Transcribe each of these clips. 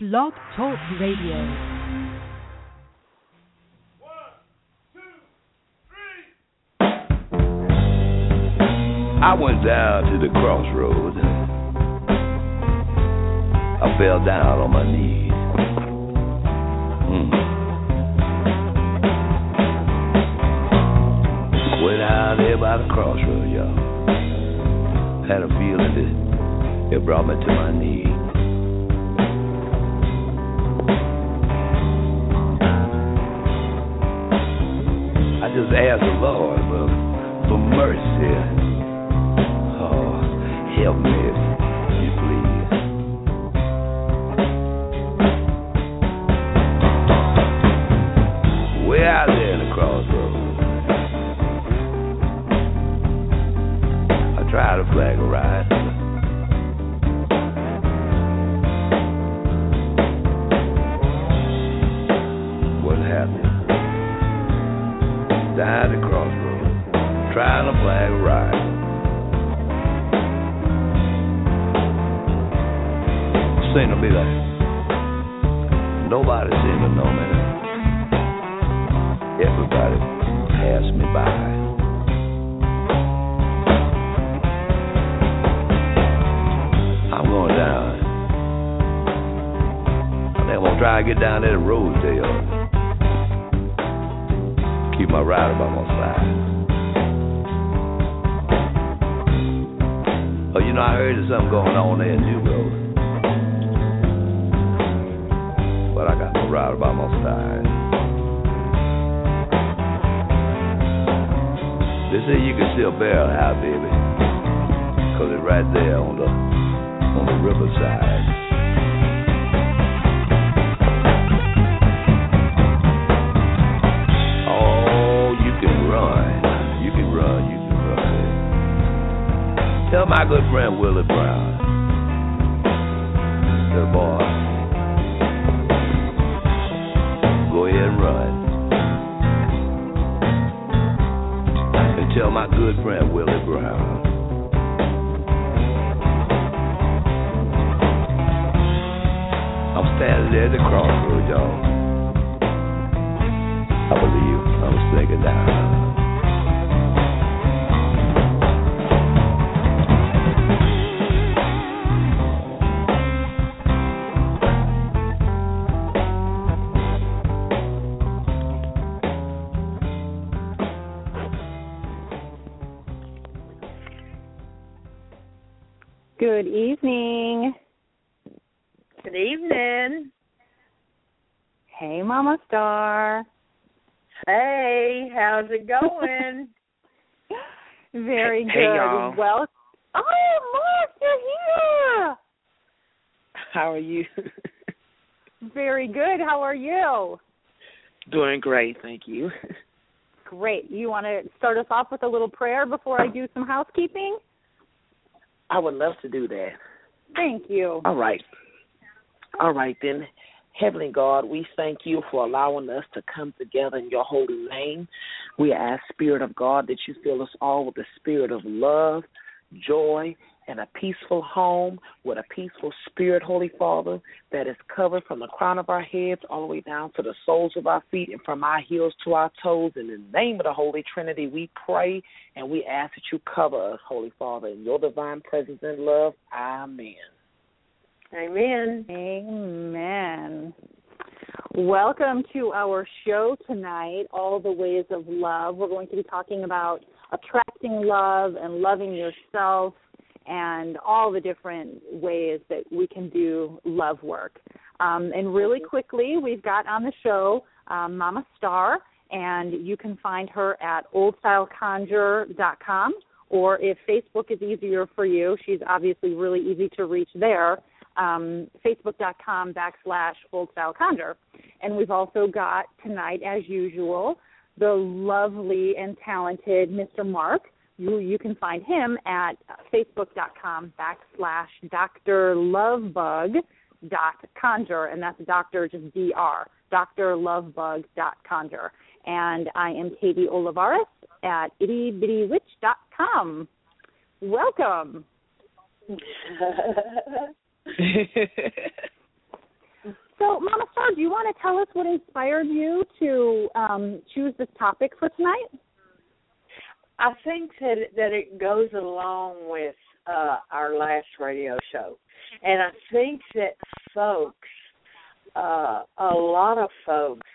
Blog Talk Radio. I went down to the crossroads. I fell down on my knees. Mm. Way down there by the crossroads, y'all. Had a feeling that it brought me to my knees. Just asked the Lord for, for mercy. Oh, help me, How are you? Very good. How are you? Doing great, thank you. Great. You want to start us off with a little prayer before I do some housekeeping? I would love to do that. Thank you. All right. All right then. Heavenly God, we thank you for allowing us to come together in your holy name. We ask, Spirit of God, that you fill us all with the spirit of love, joy, and a peaceful home with a peaceful spirit, Holy Father, that is covered from the crown of our heads all the way down to the soles of our feet and from our heels to our toes. In the name of the Holy Trinity, we pray and we ask that you cover us, Holy Father, in your divine presence and love. Amen. Amen. Amen. Welcome to our show tonight, All the Ways of Love. We're going to be talking about attracting love and loving yourself and all the different ways that we can do love work. Um, and really quickly, we've got on the show um, Mama Starr, and you can find her at oldstyleconjure.com. Or if Facebook is easier for you, she's obviously really easy to reach there um, facebook.com backslash old style conjure. And we've also got tonight, as usual, the lovely and talented Mr. Mark. You, you can find him at facebook.com backslash Dr. Lovebug dot conjure, and that's doctor just dr, drlovebug dot conjure. And I am Katie Olivares at ittybitty.witch.com. Welcome. So, Mama Starr, do you want to tell us what inspired you to um, choose this topic for tonight? I think that that it goes along with uh, our last radio show, and I think that folks, uh, a lot of folks,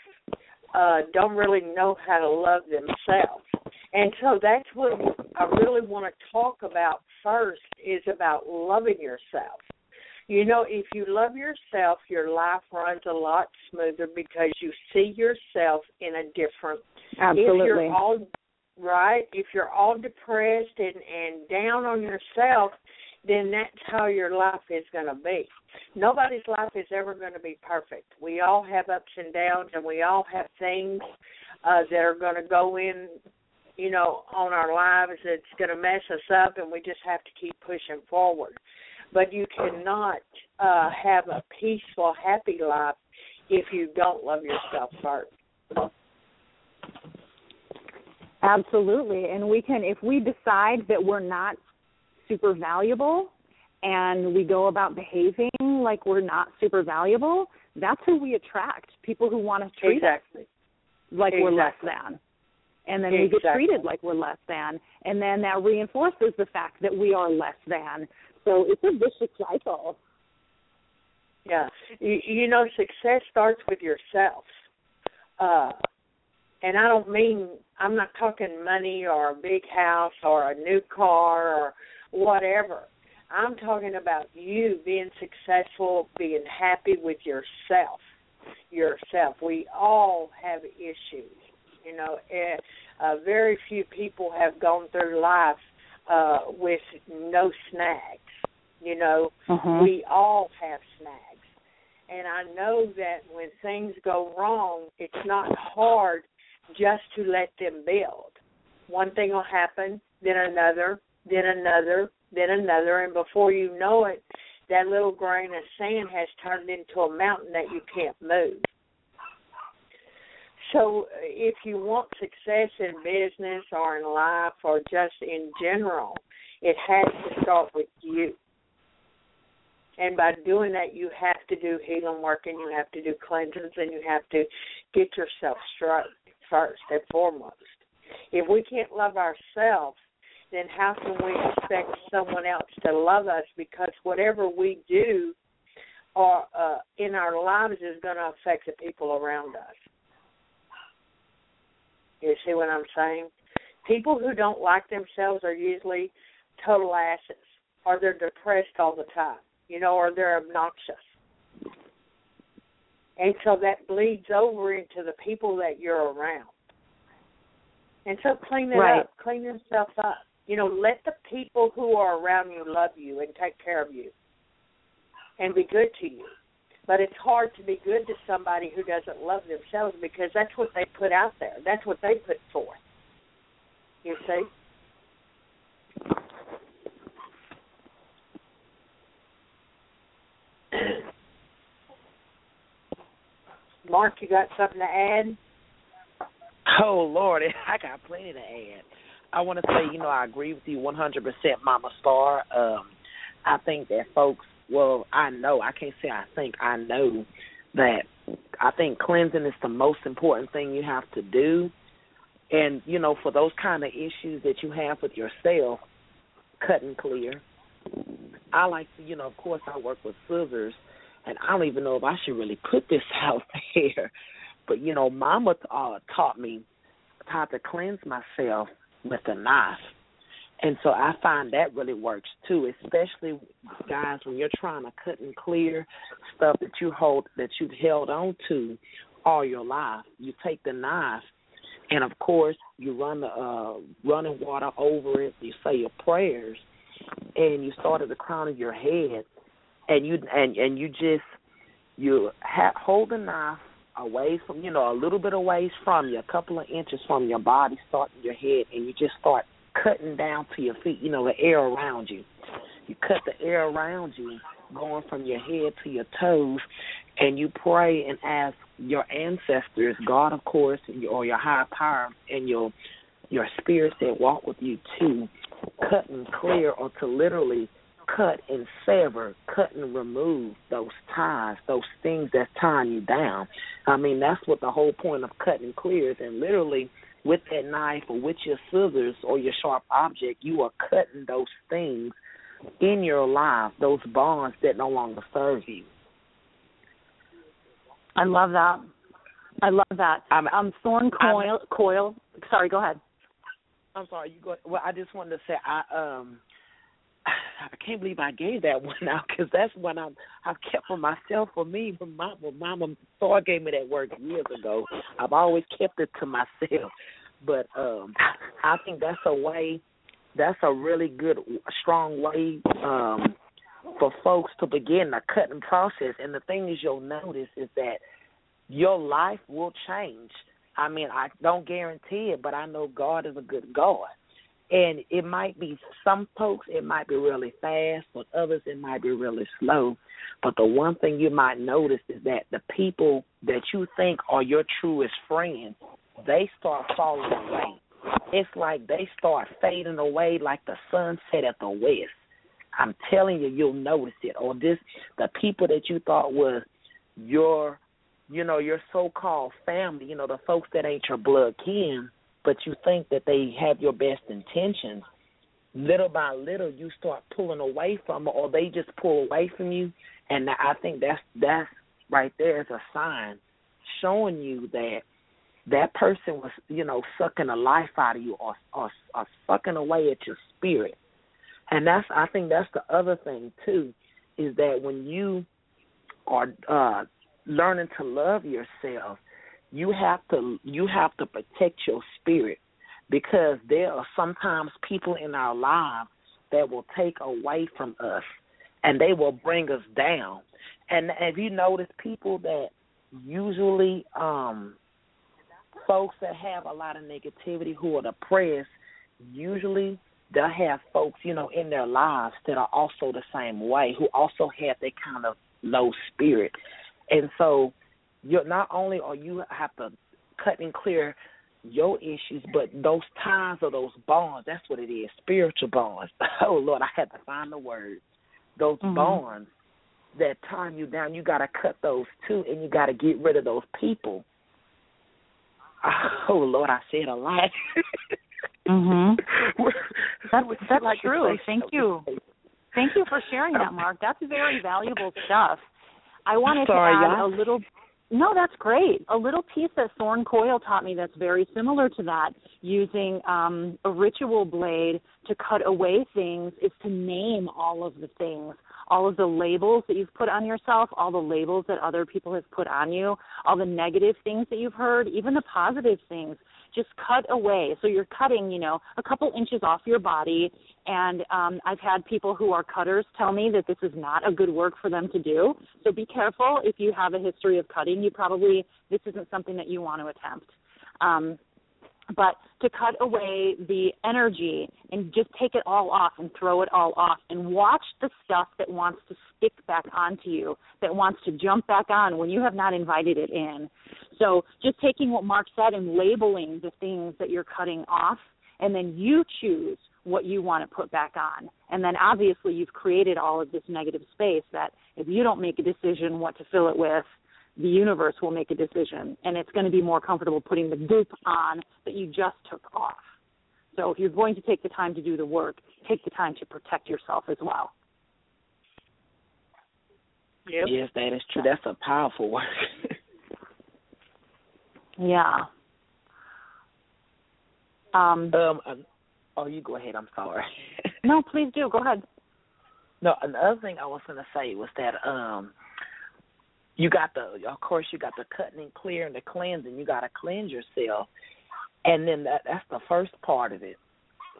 uh, don't really know how to love themselves, and so that's what I really want to talk about first is about loving yourself. You know, if you love yourself, your life runs a lot smoother because you see yourself in a different. Absolutely. If you're all right, if you're all depressed and and down on yourself, then that's how your life is going to be. Nobody's life is ever going to be perfect. We all have ups and downs, and we all have things uh, that are going to go in, you know, on our lives that's going to mess us up, and we just have to keep pushing forward but you cannot uh, have a peaceful, happy life if you don't love yourself first. Absolutely. And we can, if we decide that we're not super valuable and we go about behaving like we're not super valuable, that's who we attract. People who want to treat exactly. us like exactly. we're less than. And then exactly. we get treated like we're less than. And then that reinforces the fact that we are less than. So it's a vicious cycle. Yeah, you, you know, success starts with yourself. Uh, and I don't mean I'm not talking money or a big house or a new car or whatever. I'm talking about you being successful, being happy with yourself. Yourself. We all have issues. You know, uh, very few people have gone through life uh, with no snags. You know, uh-huh. we all have snags. And I know that when things go wrong, it's not hard just to let them build. One thing will happen, then another, then another, then another, and before you know it, that little grain of sand has turned into a mountain that you can't move. So, uh, if you want success in business or in life or just in general, it has to start with you. And by doing that, you have to do healing work and you have to do cleanses and you have to get yourself straight first and foremost. If we can't love ourselves, then how can we expect someone else to love us? Because whatever we do or uh, in our lives is going to affect the people around us. You see what I'm saying? People who don't like themselves are usually total asses, or they're depressed all the time you know, or they're obnoxious. And so that bleeds over into the people that you're around. And so clean it right. up, clean yourself up. You know, let the people who are around you love you and take care of you and be good to you. But it's hard to be good to somebody who doesn't love themselves because that's what they put out there. That's what they put forth. You see? Mark, you got something to add? Oh Lord, I got plenty to add. I want to say, you know, I agree with you 100%, Mama Starr. Um, I think that folks, well, I know, I can't say I think, I know that I think cleansing is the most important thing you have to do. And, you know, for those kind of issues that you have with yourself, cut and clear. I like to, you know, of course, I work with scissors and I don't even know if I should really put this out there. But you know, Mama uh, taught me how to cleanse myself with a knife, and so I find that really works too. Especially guys when you're trying to cut and clear stuff that you hold that you've held on to all your life. You take the knife, and of course you run the uh, running water over it. You say your prayers, and you start at the crown of your head and you and and you just you ha- hold the knife away from you know a little bit away from you, a couple of inches from your body, starting your head, and you just start cutting down to your feet. You know the air around you. You cut the air around you, going from your head to your toes, and you pray and ask your ancestors, God, of course, or your higher power, and your your spirits that walk with you to cut and clear, or to literally cut and sever, cut and remove those ties, those things that's tying you down. I mean, that's what the whole point of cutting clear is. And literally, with that knife or with your scissors or your sharp object, you are cutting those things in your life, those bonds that no longer serve you. I love that. I love that. I'm, um, Thorn Coyle. I'm, coil. Sorry, go ahead. I'm sorry. You go. Well, I just wanted to say I um I can't believe I gave that one out because that's one I'm I've kept for myself for me. When my when Mama Thor gave me that word years ago, I've always kept it to myself. But um I think that's a way. That's a really good, strong way um for folks to begin the cutting process. And the thing is, you'll notice is that your life will change. I mean, I don't guarantee it, but I know God is a good God. And it might be some folks, it might be really fast, but others, it might be really slow. But the one thing you might notice is that the people that you think are your truest friends, they start falling away. It's like they start fading away like the sunset at the west. I'm telling you, you'll notice it. Or this, the people that you thought was your, you know, your so-called family, you know, the folks that ain't your blood kin, but you think that they have your best intentions, little by little you start pulling away from them, or they just pull away from you, and I think that's that's right there is a sign showing you that that person was you know sucking the life out of you or or, or sucking away at your spirit, and that's I think that's the other thing too, is that when you are uh learning to love yourself you have to you have to protect your spirit because there are sometimes people in our lives that will take away from us and they will bring us down. And have you noticed people that usually um folks that have a lot of negativity who are depressed usually they'll have folks, you know, in their lives that are also the same way, who also have that kind of low spirit. And so you're not only are you have to cut and clear your issues, but those ties or those bonds, that's what it is, spiritual bonds. Oh Lord, I had to find the word. Those mm-hmm. bonds that tie you down, you gotta cut those too and you gotta get rid of those people. Oh Lord, I said a lot. mhm. That's that's like true. Thank you. Thank you for sharing that, Mark. That's very valuable stuff. I wanted Sorry, to add a little no, that's great. A little piece that Thorn Coyle taught me that's very similar to that, using um, a ritual blade to cut away things, is to name all of the things, all of the labels that you've put on yourself, all the labels that other people have put on you, all the negative things that you've heard, even the positive things just cut away. So you're cutting, you know, a couple inches off your body. And um, I've had people who are cutters tell me that this is not a good work for them to do. So be careful if you have a history of cutting. You probably this isn't something that you want to attempt. Um, but to cut away the energy and just take it all off and throw it all off and watch the stuff that wants to stick back onto you, that wants to jump back on when you have not invited it in. So just taking what Mark said and labeling the things that you're cutting off, and then you choose what you want to put back on. And then obviously you've created all of this negative space that if you don't make a decision what to fill it with, the universe will make a decision and it's going to be more comfortable putting the goop on that you just took off. So if you're going to take the time to do the work, take the time to protect yourself as well. Yep. Yes, that is true. That's a powerful word. yeah. Um, um. Oh, you go ahead. I'm sorry. no, please do. Go ahead. No, another thing I was going to say was that um, you got the of course you got the cutting and clearing the cleansing. You got to cleanse yourself. And then that that's the first part of it.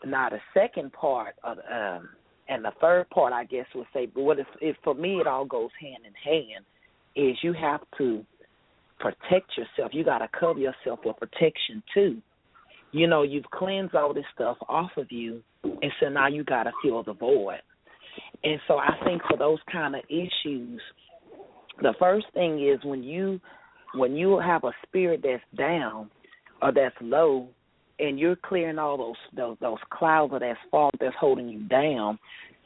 Now the second part of um and the third part i guess would say but what if, if for me it all goes hand in hand is you have to protect yourself. You got to cover yourself with protection too. You know you've cleansed all this stuff off of you and so now you got to fill the void. And so i think for those kind of issues the first thing is when you when you have a spirit that's down or that's low and you're clearing all those those, those clouds of that fog that's holding you down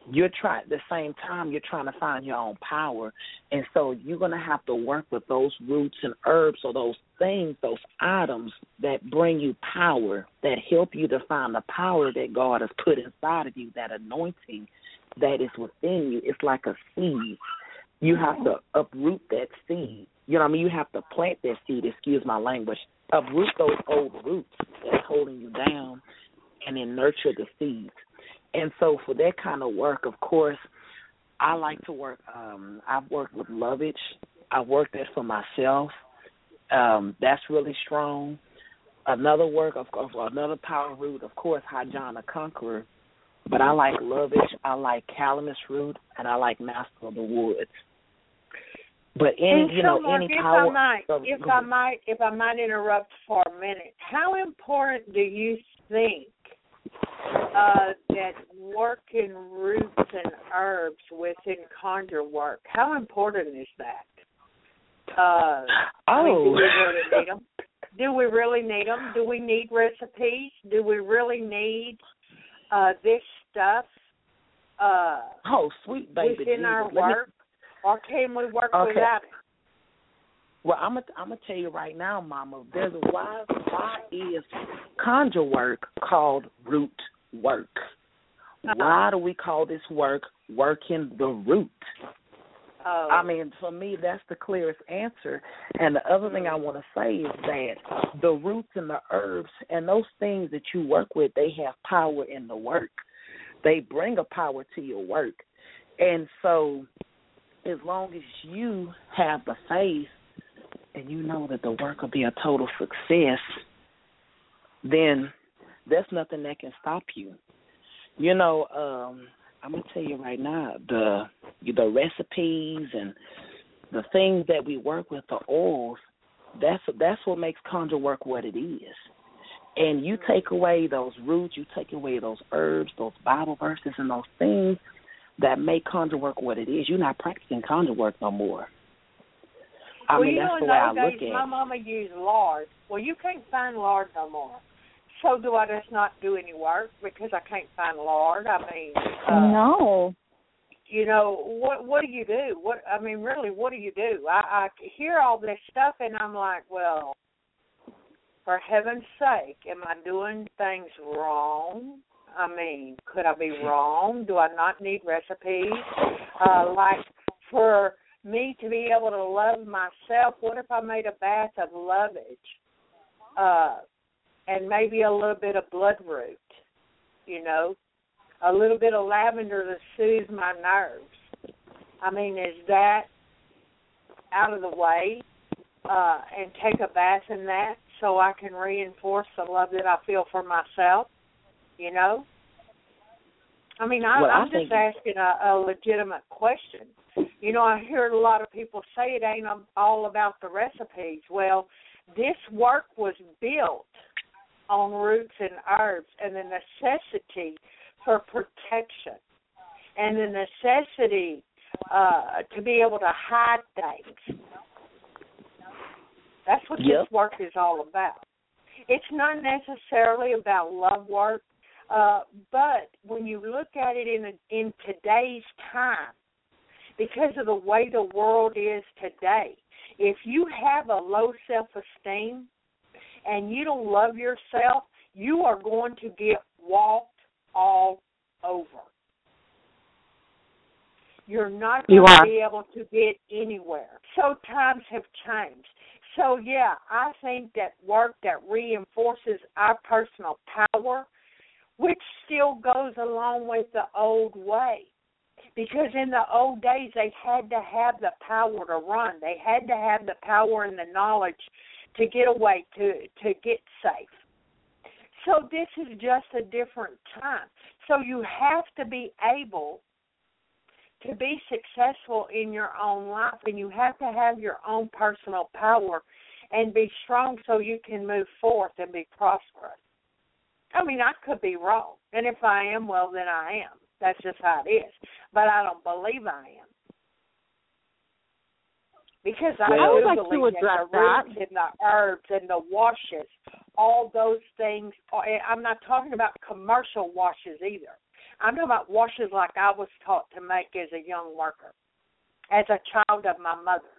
you're trying at the same time you're trying to find your own power. And so you're going to have to work with those roots and herbs or those things those items that bring you power that help you to find the power that god has put inside of you that anointing that is within you. It's like a seed you have to uproot that seed you know what i mean you have to plant that seed excuse my language uproot those old roots that's holding you down and then nurture the seeds and so for that kind of work, of course, I like to work. Um, I've worked with Lovage. I've worked that for myself. Um, that's really strong. Another work of, of another power root, of course, High the Conqueror. But I like Lovage. I like Calamus root, and I like Master of the Woods. But any, and you know, so, any if power. I might, of, if I might, if I might interrupt for a minute, how important do you think uh, that working roots and herbs within conjure work. How important is that? Uh, oh, I mean, do we really need them? Do we really need them? Do we need recipes? Do we really need uh, this stuff? Uh, oh, sweet baby within Jesus. our Let work, or can we work Okay. without it? Well, I'm gonna I'm gonna tell you right now, Mama. There's a why why is conjure work called root work? Uh-huh. Why do we call this work working the root? Oh, I mean, for me, that's the clearest answer. And the other thing I mm-hmm. want to say is that the roots and the herbs and those things that you work with, they have power in the work. They bring a power to your work. And so, as long as you have the faith and you know that the work will be a total success, then there's nothing that can stop you. You know, um, I'm gonna tell you right now, the the recipes and the things that we work with, the oils, that's that's what makes conjure work what it is. And you take away those roots, you take away those herbs, those Bible verses, and those things that make conjure work what it is. You're not practicing conjure work no more. I well, mean, you that's know, the in way I those look days, at my mama used lard. Well, you can't find lard no more. So do I just not do any work because I can't find lard? I mean, uh, no. you know what? What do you do? What I mean, really, what do you do? I, I hear all this stuff and I'm like, well, for heaven's sake, am I doing things wrong? I mean, could I be wrong? Do I not need recipes? Uh, like for me to be able to love myself, what if I made a bath of lovage? Uh, and maybe a little bit of bloodroot, you know, a little bit of lavender to soothe my nerves. I mean, is that out of the way? Uh, and take a bath in that so I can reinforce the love that I feel for myself, you know? I mean, I, Well, I I'm just asking a, a legitimate question. You know, I hear a lot of people say it ain't all about the recipes. Well, this work was built on roots and herbs and the necessity for protection and the necessity uh to be able to hide things. That's what Yep. this work is all about. It's not necessarily about love work, uh, but when you look at it in a, in today's time, because of the way the world is today, if you have a low self esteem and you don't love yourself, you are going to get walked all over. You're not You going to be able to get anywhere. So times have changed. So yeah, I think that work that reinforces our personal power, which still goes along with the old way. Because in the old days they had to have the power to run. They had to have the power and the knowledge to get away to to get safe. So this is just a different time. So you have to be able to be successful in your own life and you have to have your own personal power and be strong so you can move forth and be prosperous. I mean, I could be wrong. And if I am, well, then I am. That's just how it is. But I don't believe I am. Because I, Well- I would like to believe address that the roots and the herbs and the washes, all those things. I'm not talking about commercial washes either, I'm talking about washes like I was taught to make as a young worker, as a child of my mother's.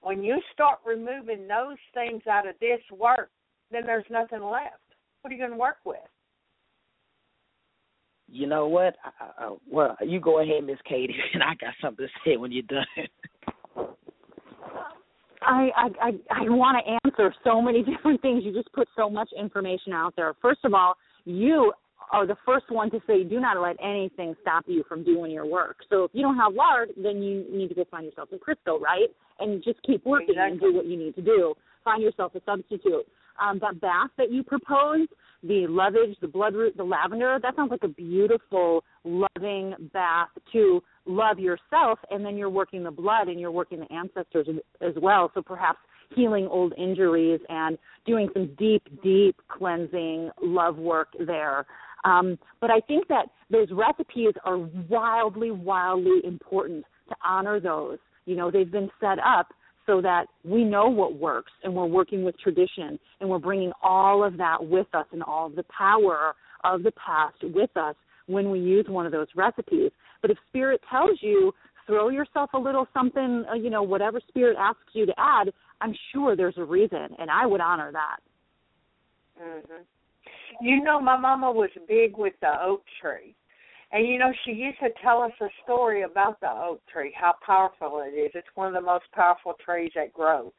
When you start removing those things out of this work, then there's nothing left. What are you going to work with? You know what? I, I, well, you go ahead, Miss Katie, and I got something to say when you're done. I I I, I want to answer so many different things. You just put so much information out there. First of all, you are the first one to say do not let anything stop you from doing your work. So if you don't have lard, then you need to go find yourself some Crisco, right? And just keep working exactly. and do what you need to do. Find yourself a substitute. Um, that bath that you proposed, the lovage, the bloodroot, the lavender, that sounds like a beautiful, loving bath to love yourself, and then you're working the blood and you're working the ancestors as well. So perhaps healing old injuries and doing some deep, deep cleansing love work there. Um, but I think that those recipes are wildly, wildly important to honor those. You know, they've been set up so that we know what works and we're working with tradition and we're bringing all of that with us and all of the power of the past with us when we use one of those recipes. But if spirit tells you throw yourself a little something, uh, you know, whatever spirit asks you to add, I'm sure there's a reason and I would honor that. Mhm. You know my mama was big with the oak tree. And you know, she used to tell us a story about the oak tree, how powerful it is. It's one of the most powerful trees that grow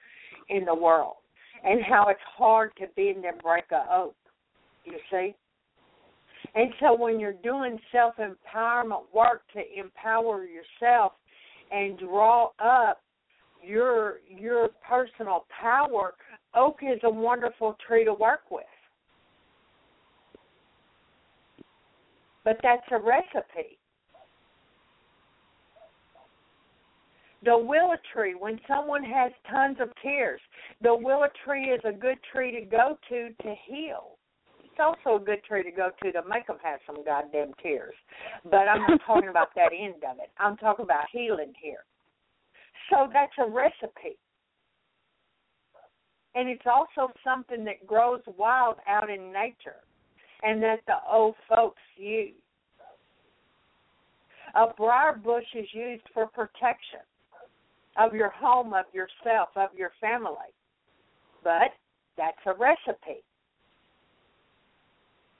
in the world. And how it's hard to bend and break a oak. You see? And so when you're doing self empowerment work to empower yourself and draw up your your personal power, oak is a wonderful tree to work with. But that's a recipe. The willow tree, when someone has tons of tears, the willow tree is a good tree to go to to heal. It's also a good tree to go to to make them have some goddamn tears. But I'm not talking about that end of it. I'm talking about healing here. So that's a recipe. And it's also something that grows wild out in nature and that the old folks use. A briar bush is used for protection of your home, of yourself, of your family. But that's a recipe.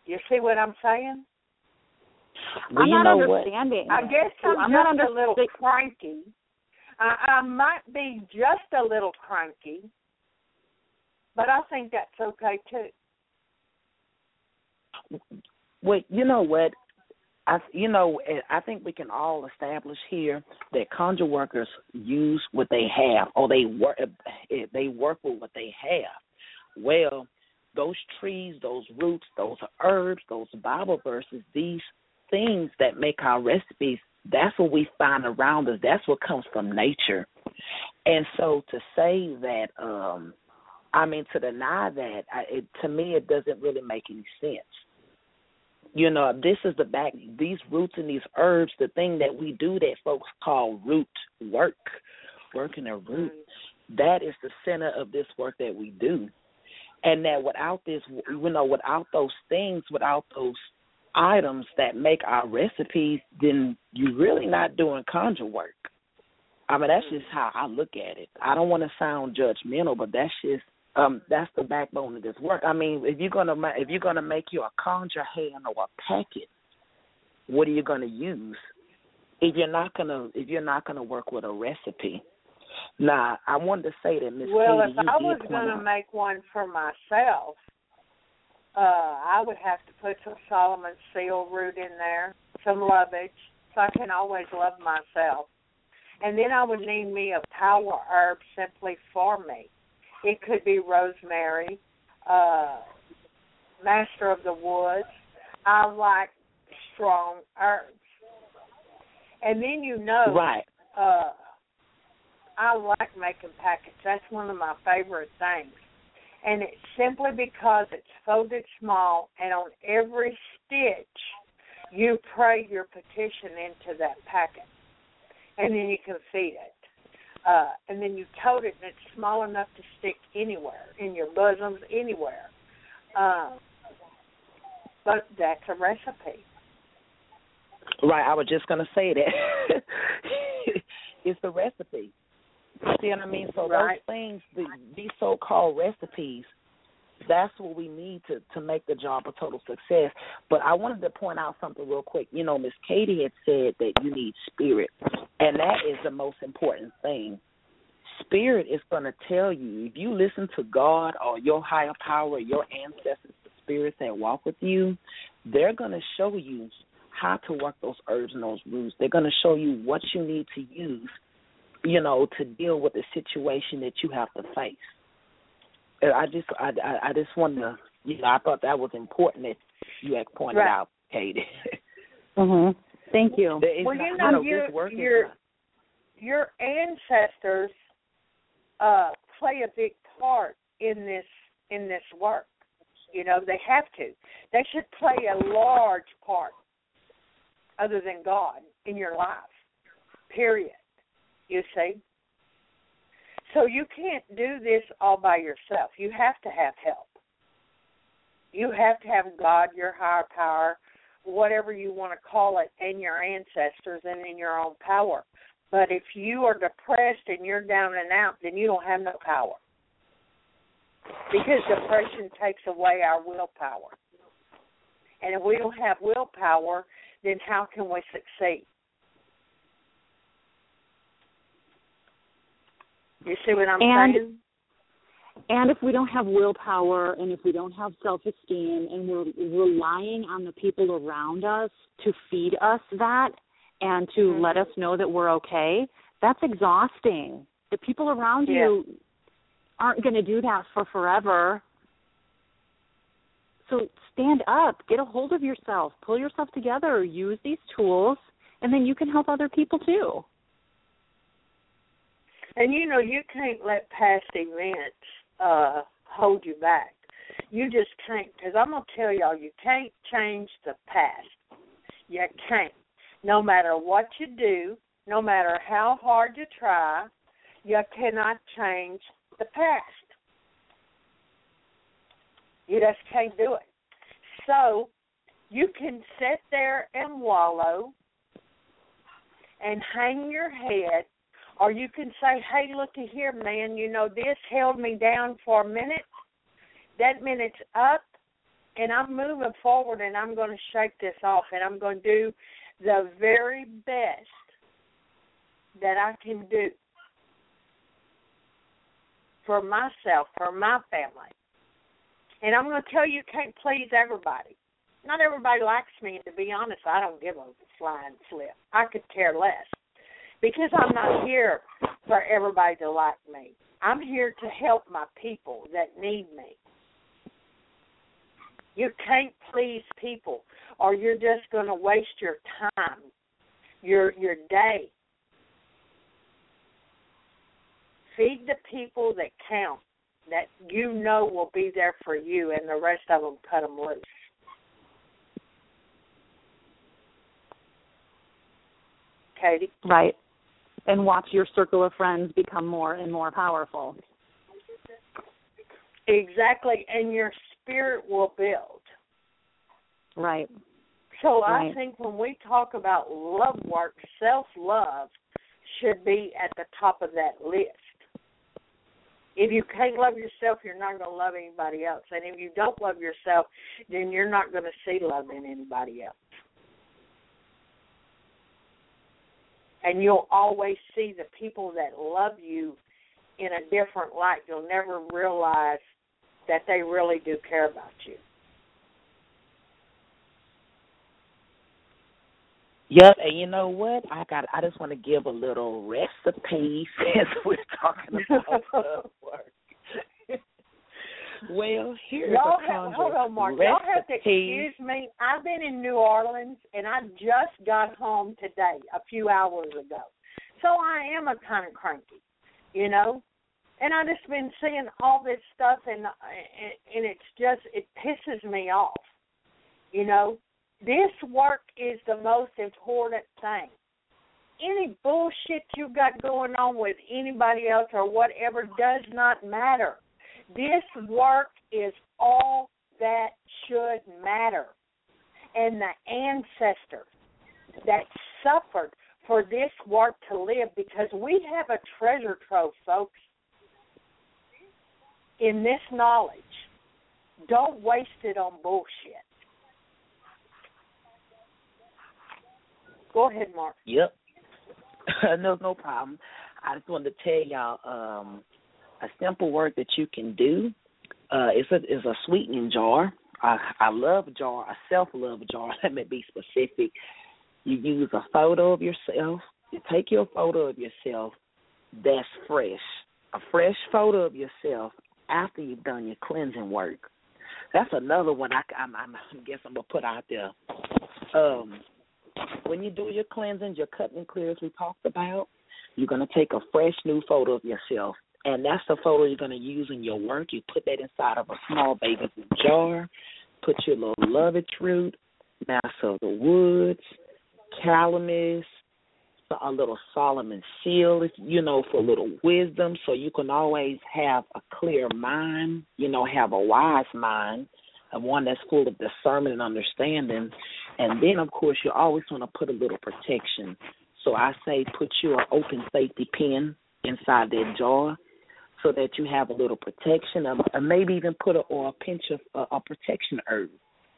You see what I'm saying? Well, I'm not understanding. I guess I'm, I'm not just a little cranky. I, I might be just a little cranky, but I think that's okay too. Well, you know what? I, you know, I think we can all establish here that conjure workers use what they have, or they work. They work with what they have. Well, those trees, those roots, those herbs, those Bible verses, these things that make our recipes. That's what we find around us. That's what comes from nature. And so to say that, um I mean, to deny that, I, it, to me, it doesn't really make any sense you know, this is the back these roots and these herbs, the thing that we do that folks call root work, working a root. Mm-hmm. That is the center of this work that we do. And that without this you know, without those things, without those items that make our recipes, then you're really not doing conjure work. I mean, that's mm-hmm. just how I look at it. I don't want to sound judgmental, but that's just um, that's the backbone of this work. I mean, if you're gonna if you're gonna make you a conjure hand or a packet, what are you gonna use? If you're not gonna if you're not gonna work with a recipe. Now, I wanted to say that Miss Well, Katie, if I was gonna make one for myself, uh, I would have to put some Solomon seal root in there, some lovage, so I can always love myself. And then I would need me a power herb simply for me it could be rosemary, uh, master of the woods. I like strong herbs. And then you know right. uh I like making packets. That's one of my favorite things. And it's simply because it's folded small and on every stitch you pray your petition into that packet. And then you can feed it uh, and then you coat it, and it's small enough to stick anywhere in your bosoms, anywhere. Uh, but that's a recipe. Right, I was just gonna say that. it's the recipe. See what I mean? So right. those things, the, these so-called recipes, that's what we need to to make the job a total success. But I wanted to point out something real quick. You know, Miss Katie had said that you need spirit, and that is the most important thing. Spirit is going to tell you if you listen to God or your higher power, your ancestors, the spirits that walk with you, they're going to show you how to work those herbs and those roots. They're going to show you what you need to use, you know, to deal with the situation that you have to face. I just, I, I, I just wanted to, you know, I thought that was important that you had pointed right. out, Katie. mhm. Thank you. well, you know, your your your ancestors uh play a big part in this in this work. You know, they have to. They should play a large part other than God in your life. Period. You see? So you can't do this all by yourself. You have to have help. You have to have God, your higher power, whatever you want to call it, and your ancestors and in your own power. But if you are depressed and you're down and out, then you don't have no power. Because depression takes away our willpower. And if we don't have willpower, then how can we succeed? You see what I'm and, saying? And if we don't have willpower and if we don't have self esteem and we're relying on the people around us to feed us that and to mm-hmm. let us know that we're okay, that's exhausting. The people around yeah. you aren't going to do that for forever. So stand up, get a hold of yourself, pull yourself together, use these tools, and then you can help other people too. And you know, you can't let past events uh hold you back. You just can't, because I'm gonna tell y'all, you can't change the past. You can't. No matter what you do, no matter how hard you try, you cannot change the past. You just can't do it. So you can sit there and wallow and hang your head, or you can say, "Hey, looky here, man. You know this held me down for a minute. That minute's up, and I'm moving forward, and I'm going to shake this off, and I'm going to do the very best that I can do for myself, for my family." And I'm going to tell you, you can't please everybody. Not everybody likes me, and to be honest, I don't give a flying flip. I could care less because I'm not here for everybody to like me. I'm here to help my people that need me. You can't please people, or you're just going to waste your time, your your day. Feed the people that count that you know will be there for you, and the rest of them cut them loose. Katie? Right. And watch your circle of friends become more and more powerful. Exactly, and your spirit will build. Right. So right. I think when we talk about love work, self love should be at the top of that list. If you can't love yourself, you're not going to love anybody else. And if you don't love yourself, then you're not going to see love in anybody else. And you'll always see the people that love you in a different light. You'll never realize that they really do care about you. Yep, and you know what? I got. I just want to give a little recipe since we're talking about love work. Well, here's y'all a have, hold on, Mark. recipe. Y'all have to excuse me. I've been in New Orleans and I just got home today, a few hours ago. So I am a kind of cranky, you know. And I just been seeing all this stuff, and and it's just it pisses me off, you know this work is the most important thing. Any bullshit you got going on with anybody else or whatever does not matter. This work is all that should matter. and the ancestors that suffered for this work to live because we have a treasure trove, folks, in this knowledge. Don't waste it on bullshit. Go ahead, Mark. Yep. no, no problem. I just wanted to tell y'all um, a simple work that you can do. Uh, it's a is a sweetening jar. I I love jar. a self love jar. Let me be specific. You use a photo of yourself. You take your photo of yourself that's fresh. A fresh photo of yourself after you've done your cleansing work. That's another one I, I'm, I guess I'm gonna put out there. Um, when you do your cleansing, your cutting and clear as we talked about, you're gonna take a fresh new photo of yourself, and that's the photo you're gonna use in your work. You put that inside of a small baby jar. Put your little lovage root, master of the woods, calamus, a little Solomon seal, you know, for a little wisdom, so you can always have a clear mind, you know, have a wise mind, and one that's full of discernment and understanding. And then, of course, you always want to put a little protection. So I say put your open safety pin inside that jar so that you have a little protection, or maybe even put a, or a pinch of uh, a protection herb.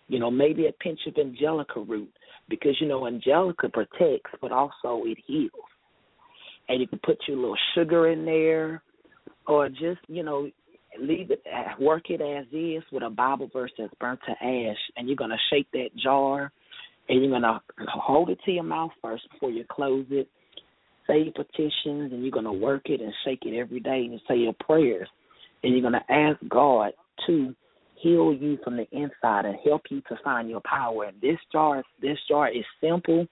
You know, maybe a pinch of angelica root because you know angelica protects, but also it heals. And you can put your little sugar in there, or just you know leave it, work it as is with a Bible verse that's burnt to ash, and you're gonna shake that jar, and you're gonna hold it to your mouth first before you close it. Say petitions, and you're gonna work it and shake it every day, and say your prayers, and you're gonna ask God to heal you from the inside and help you to find your power. And this jar, this jar is simple,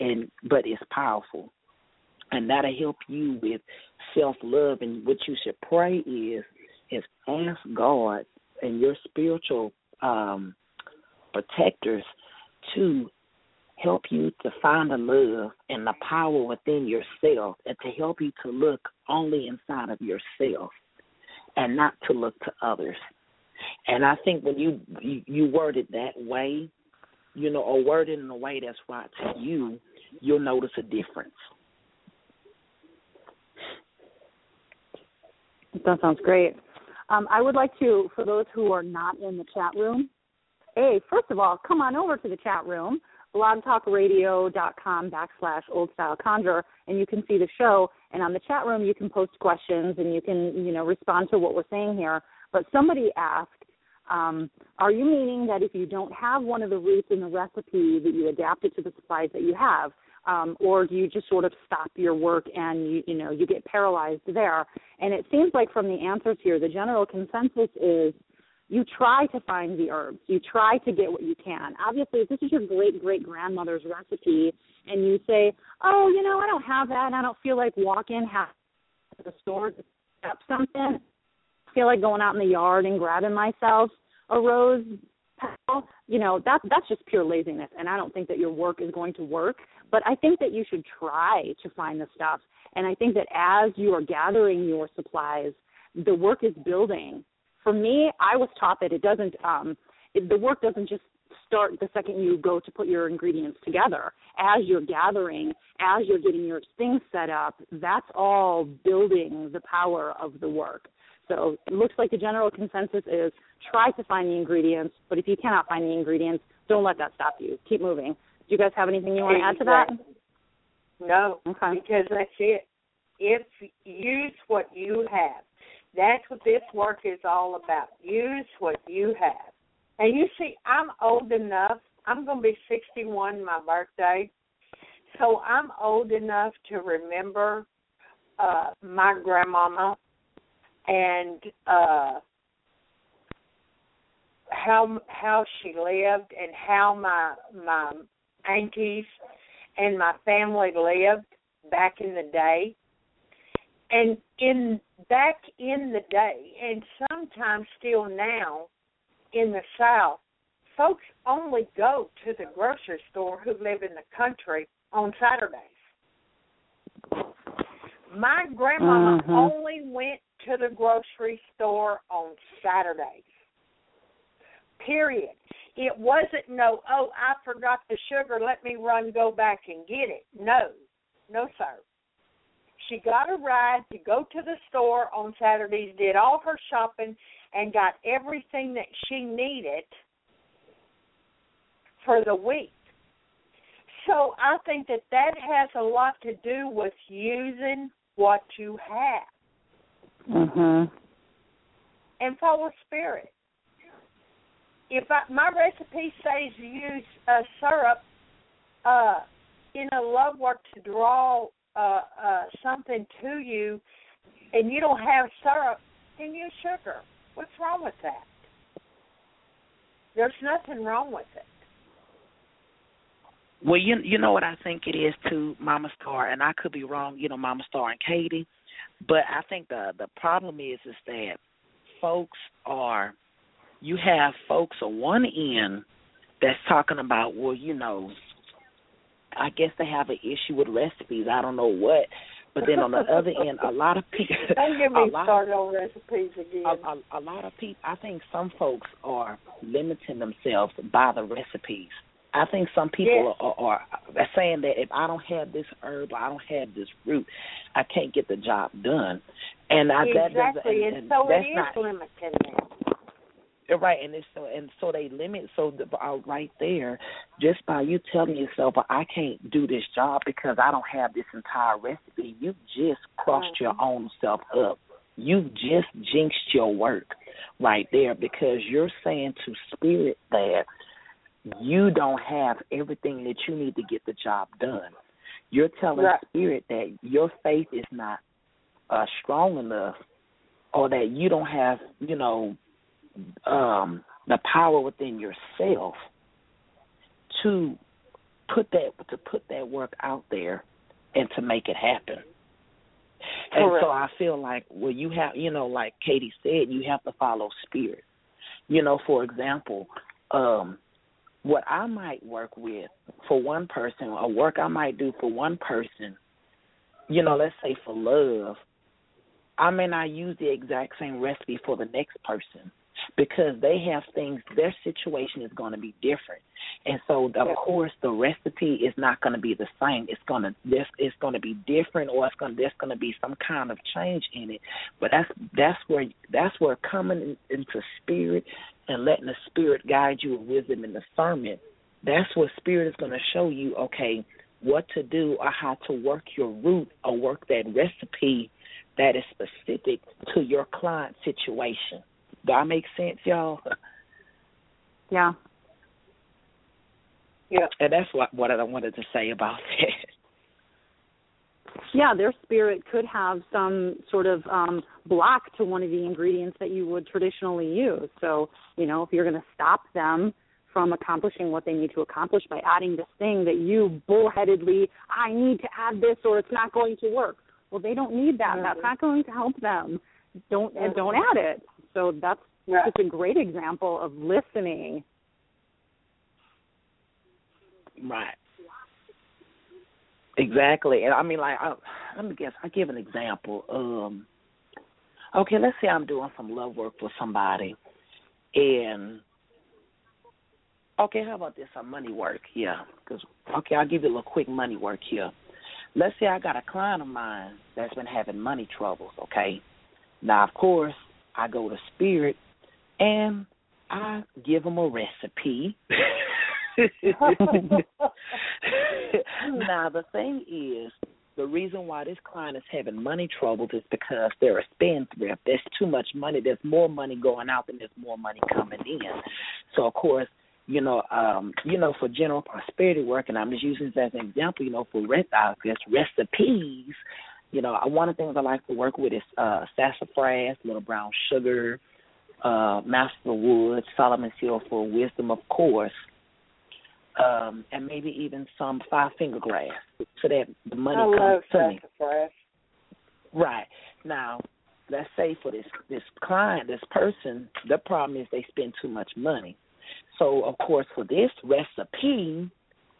and but it's powerful, and that'll help you with self love. And what you should pray is is ask God and your spiritual um, protectors to help you to find the love and the power within yourself and to help you to look only inside of yourself and not to look to others. And I think when you you, you word it that way, you know, or word it in a way that's right to you, you'll notice a difference. That sounds great. Um, I would like to, for those who are not in the chat room, hey, first of all, come on over to the chat room, blogtalkradio.com backslash old style conjure, and you can see the show. And on the chat room, you can post questions and you can, you know, respond to what we're saying here. But somebody asked, um, are you meaning that if you don't have one of the roots in the recipe that you adapt it to the supplies that you have? Um, or do you just sort of stop your work and you you know you get paralyzed there? And it seems like from the answers here, the general consensus is you try to find the herbs, you try to get what you can. Obviously, if this is your great great grandmother's recipe, and you say, oh, you know, I don't have that, and I don't feel like walking half to the store to pick up something I feel like going out in the yard and grabbing myself a rose petal, you know, that that's just pure laziness and I don't think that your work is going to work. But I think that you should try to find the stuff. And I think that as you are gathering your supplies, the work is building. For me, I was taught that it doesn't um it, the work doesn't just start the second you go to put your ingredients together. As you're gathering, as you're getting your things set up, that's all building the power of the work. So it looks like the general consensus is try to find the ingredients, but if you cannot find the ingredients, don't let that stop you. Keep moving. Do you guys have anything you want to add to that? No, okay. because that's it. If use what you have, that's what this work is all about. Use what you have. And you see, I'm old enough. I'm going to be 61 my birthday, so I'm old enough to remember uh my grandmama and uh how how she lived and how my my aunties and my family lived back in the day and in back in the day and sometimes still now in the south folks only go to the grocery store who live in the country on saturdays my grandmama Mhm. only went to the grocery store on Saturdays. Period. it wasn't no, oh, I forgot the sugar, let me run go back and get it. No. No, sir. She got a ride to go to the store on Saturdays, did all her shopping, and got everything that she needed for the week. So I think that that has a lot to do with using what you have. Mhm. And follow spirit. If I, my recipe says use uh, syrup, uh, in a love work to draw uh, uh, something to you, and you don't have syrup, then use sugar. What's wrong with that? There's nothing wrong with it. Well, you you know what I think it is too, Mama Starr, and I could be wrong, you know, Mama Starr and Katie, but I think the the problem is is that folks are, you have folks on one end that's talking about, well, you know, I guess they have an issue with recipes. I don't know what, but then on the other end, a lot of people. Don't get me started on recipes again. A, a, a lot of people. I think some folks are limiting themselves by the recipes. I think some people yes. are, are, are saying that if I don't have this herb I don't have this root, I can't get the job done. And I, exactly, that doesn't, and, and, and so that's it is not, limiting. Right, and it's so and so they limit. So the, uh, right there, just by you telling yourself, well, I can't do this job because I don't have this entire recipe. You just crossed your own self up. You just jinxed your work right there because you're saying to spirit that you don't have everything that you need to get the job done. You're telling Right. spirit that your faith is not uh strong enough or that you don't have, you know, um the power within yourself to put that to put that work out there and to make it happen. And so I feel like well you have you know, like Katie said, you have to follow spirit. You know, for example, um what I might work with for one person, a work I might do for one person, you know, let's say for love, I may not use the exact same recipe for the next person because they have things their situation is going to be different. And so of Yeah. course the recipe is not going to be the same. It's going to this it's going to be different or it's going to there's going to be some kind of change in it. But that's that's where that's where coming in, into spirit and letting the spirit guide you with wisdom and discernment that's what spirit is going to show you okay what to do or how to work your root or work that recipe that is specific to your client situation that make sense, y'all? Yeah. Yeah. And that's what what I wanted to say about that. Yeah, their spirit could have some sort of um block to one of the ingredients that you would traditionally use. So, you know, if you're going to stop them from accomplishing what they need to accomplish by adding this thing that you bullheadedly, I need to add this or it's not going to work. Well, they don't need that. That's not going to help them. Don't and don't add it. So that's Right. just a great example of listening. Right. Exactly. And I mean like I let me guess, I give an example. Um okay, let's say I'm doing some love work for somebody and okay, how about this some money work here? Cuz okay, I'll give you a little quick money work here. Let's say I got a client of mine that's been having money troubles, okay? Now, of course, I go to Spirit and I give them a recipe. now the thing is, the reason why this client is having money troubles is because they're a spendthrift. There's too much money. There's more money going out than there's more money coming in. So of course, you know, um, you know, for general prosperity work, and I'm just using this as an example, you know, for rest, I guess recipes. You know, one of the things I like to work with is uh, sassafras, little brown sugar, uh, master wood, Solomon seal for wisdom, of course, um, and maybe even some five finger grass, so that the money I comes to me. Right. Now, let's say for this this client, this person, the problem is they spend too much money. So of course for this recipe,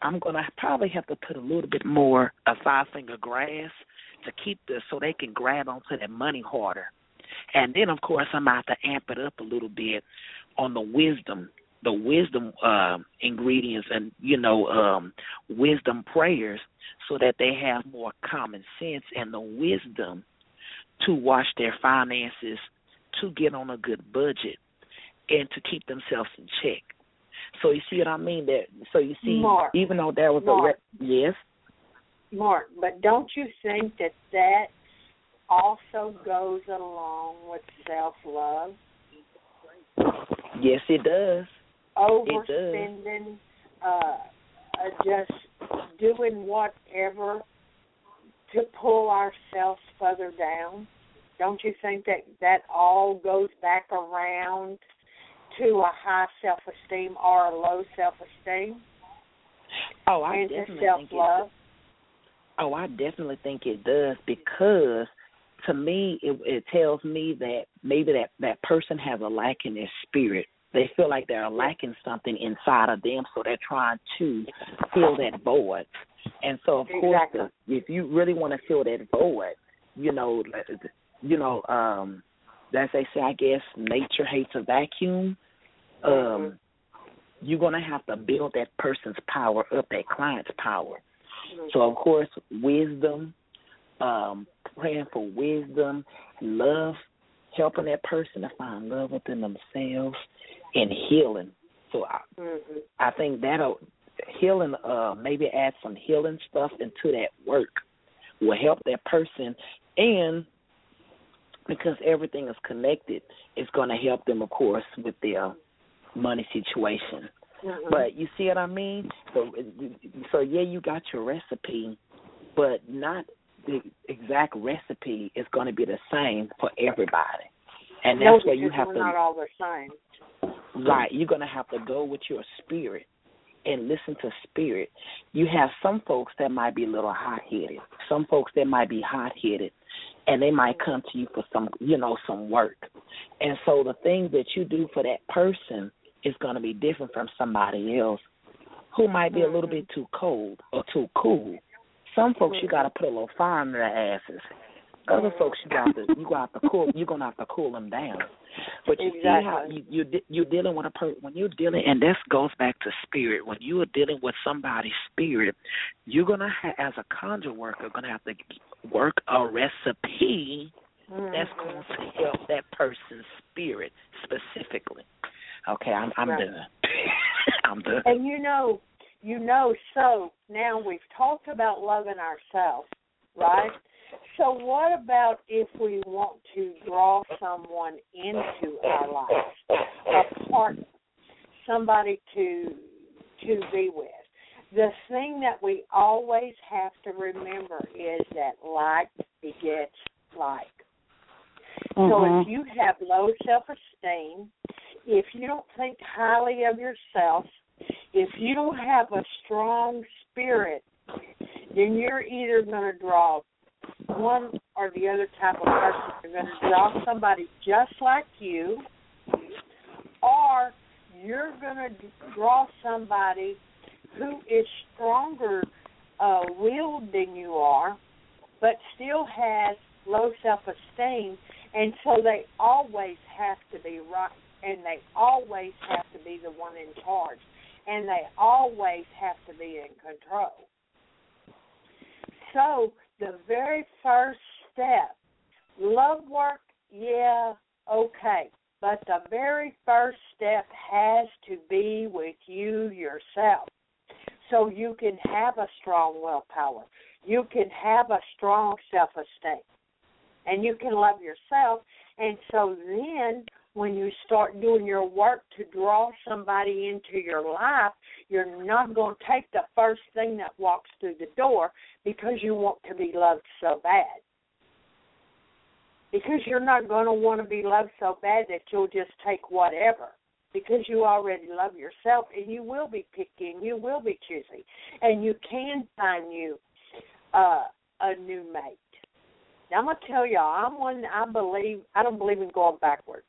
I'm gonna probably have to put a little bit more of five finger grass to keep this so they can grab onto that money harder. And then of course I'm out to amp it up a little bit on the wisdom the wisdom uh, ingredients and you know um, wisdom prayers so that they have more common sense and the wisdom to watch their finances, to get on a good budget, and to keep themselves in check. So you see what I mean? That so you see, Mark, even though there was Mark, a re- yes, Mark, but don't you think that that also goes along with self love? yes, it does. Overspending, uh, uh, just doing whatever to pull ourselves further down. Don't you think that that all goes back around to a high self esteem or a low self esteem Oh, I and to definitely self think it. love? Oh, I definitely think it does because to me it, it tells me that maybe that that person has a lack in their spirit. They feel like they're lacking something inside of them, so they're trying to fill that void. And so, of course, Exactly. the, if you really want to fill that void, you know, you know, um, as they say, I guess nature hates a vacuum. Um, you're gonna have to build that person's power up, that client's power. So of course, wisdom, um, praying for wisdom, love, helping that person to find love within themselves, and healing. So I, Mm-hmm. I think that'll healing, uh, maybe add some healing stuff into that work will help that person, and because everything is connected, it's going to help them, of course, with their money situation. Mm-hmm. But you see what I mean? So, so yeah, you got your recipe, but not the exact recipe is going to be the same for everybody, and no, that's where you have to not all the same. right. You're going to have to go with your spirit and listen to spirit. You have some folks that might be a little hot headed. Some folks that might be hot headed, and they might come to you for some, you know, some work. And so the things that you do for that person is going to be different from somebody else who might be a little mm-hmm. bit too cold or too cool. Some folks you got to put a little fire in their asses. Other folks you got to you got to cool you're gonna have to cool them down. But you see how you you you're dealing with a person when you're dealing and this goes back to spirit. When you are dealing with somebody's spirit, you're gonna have as a conjure worker gonna have to work a recipe mm-hmm. that's going to help that person's spirit specifically. Okay, I'm I'm Right. done. I'm done. And you know, you know, so now we've talked about loving ourselves, right? So what about if we want to draw someone into our lives, a partner, somebody to to be with? The thing that we always have to remember is that like begets like. So if mm-hmm. you have low self esteem, if you don't think highly of yourself, if you don't have a strong spirit, then you're either going to draw one or the other type of person. You're going to draw somebody just like you, or you're going to draw somebody who is stronger uh, willed than you are, but still has low self esteem, and so they always have to be right, and they always have to be the one in charge, and they always have to be in control. So the very first step, love work, yeah, okay. But the very first step has to be with you yourself. So you can have a strong willpower. You can have a strong self esteem. And you can love yourself. And so then when you start doing your work to draw somebody into your life, you're not going to take the first thing that walks through the door because you want to be loved so bad. Because you're not going to want to be loved so bad that you'll just take whatever. Because you already love yourself and you will be picky and you will be choosy. And you can find you uh, a new mate. Now I'm gonna tell y'all, I'm one I believe I don't believe in going backwards.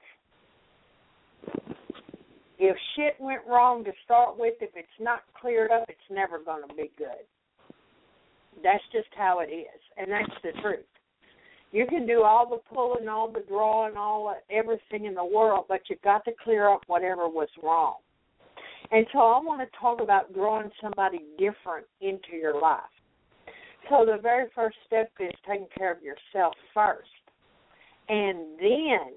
If shit went wrong to start with, if it's not cleared up, it's never gonna be good. That's just how it is, and that's the truth. You can do all the pulling, all the drawing, all everything in the world, but you got to clear up whatever was wrong. And so I want to talk about drawing somebody different into your life. So the very first step is taking care of yourself first. And then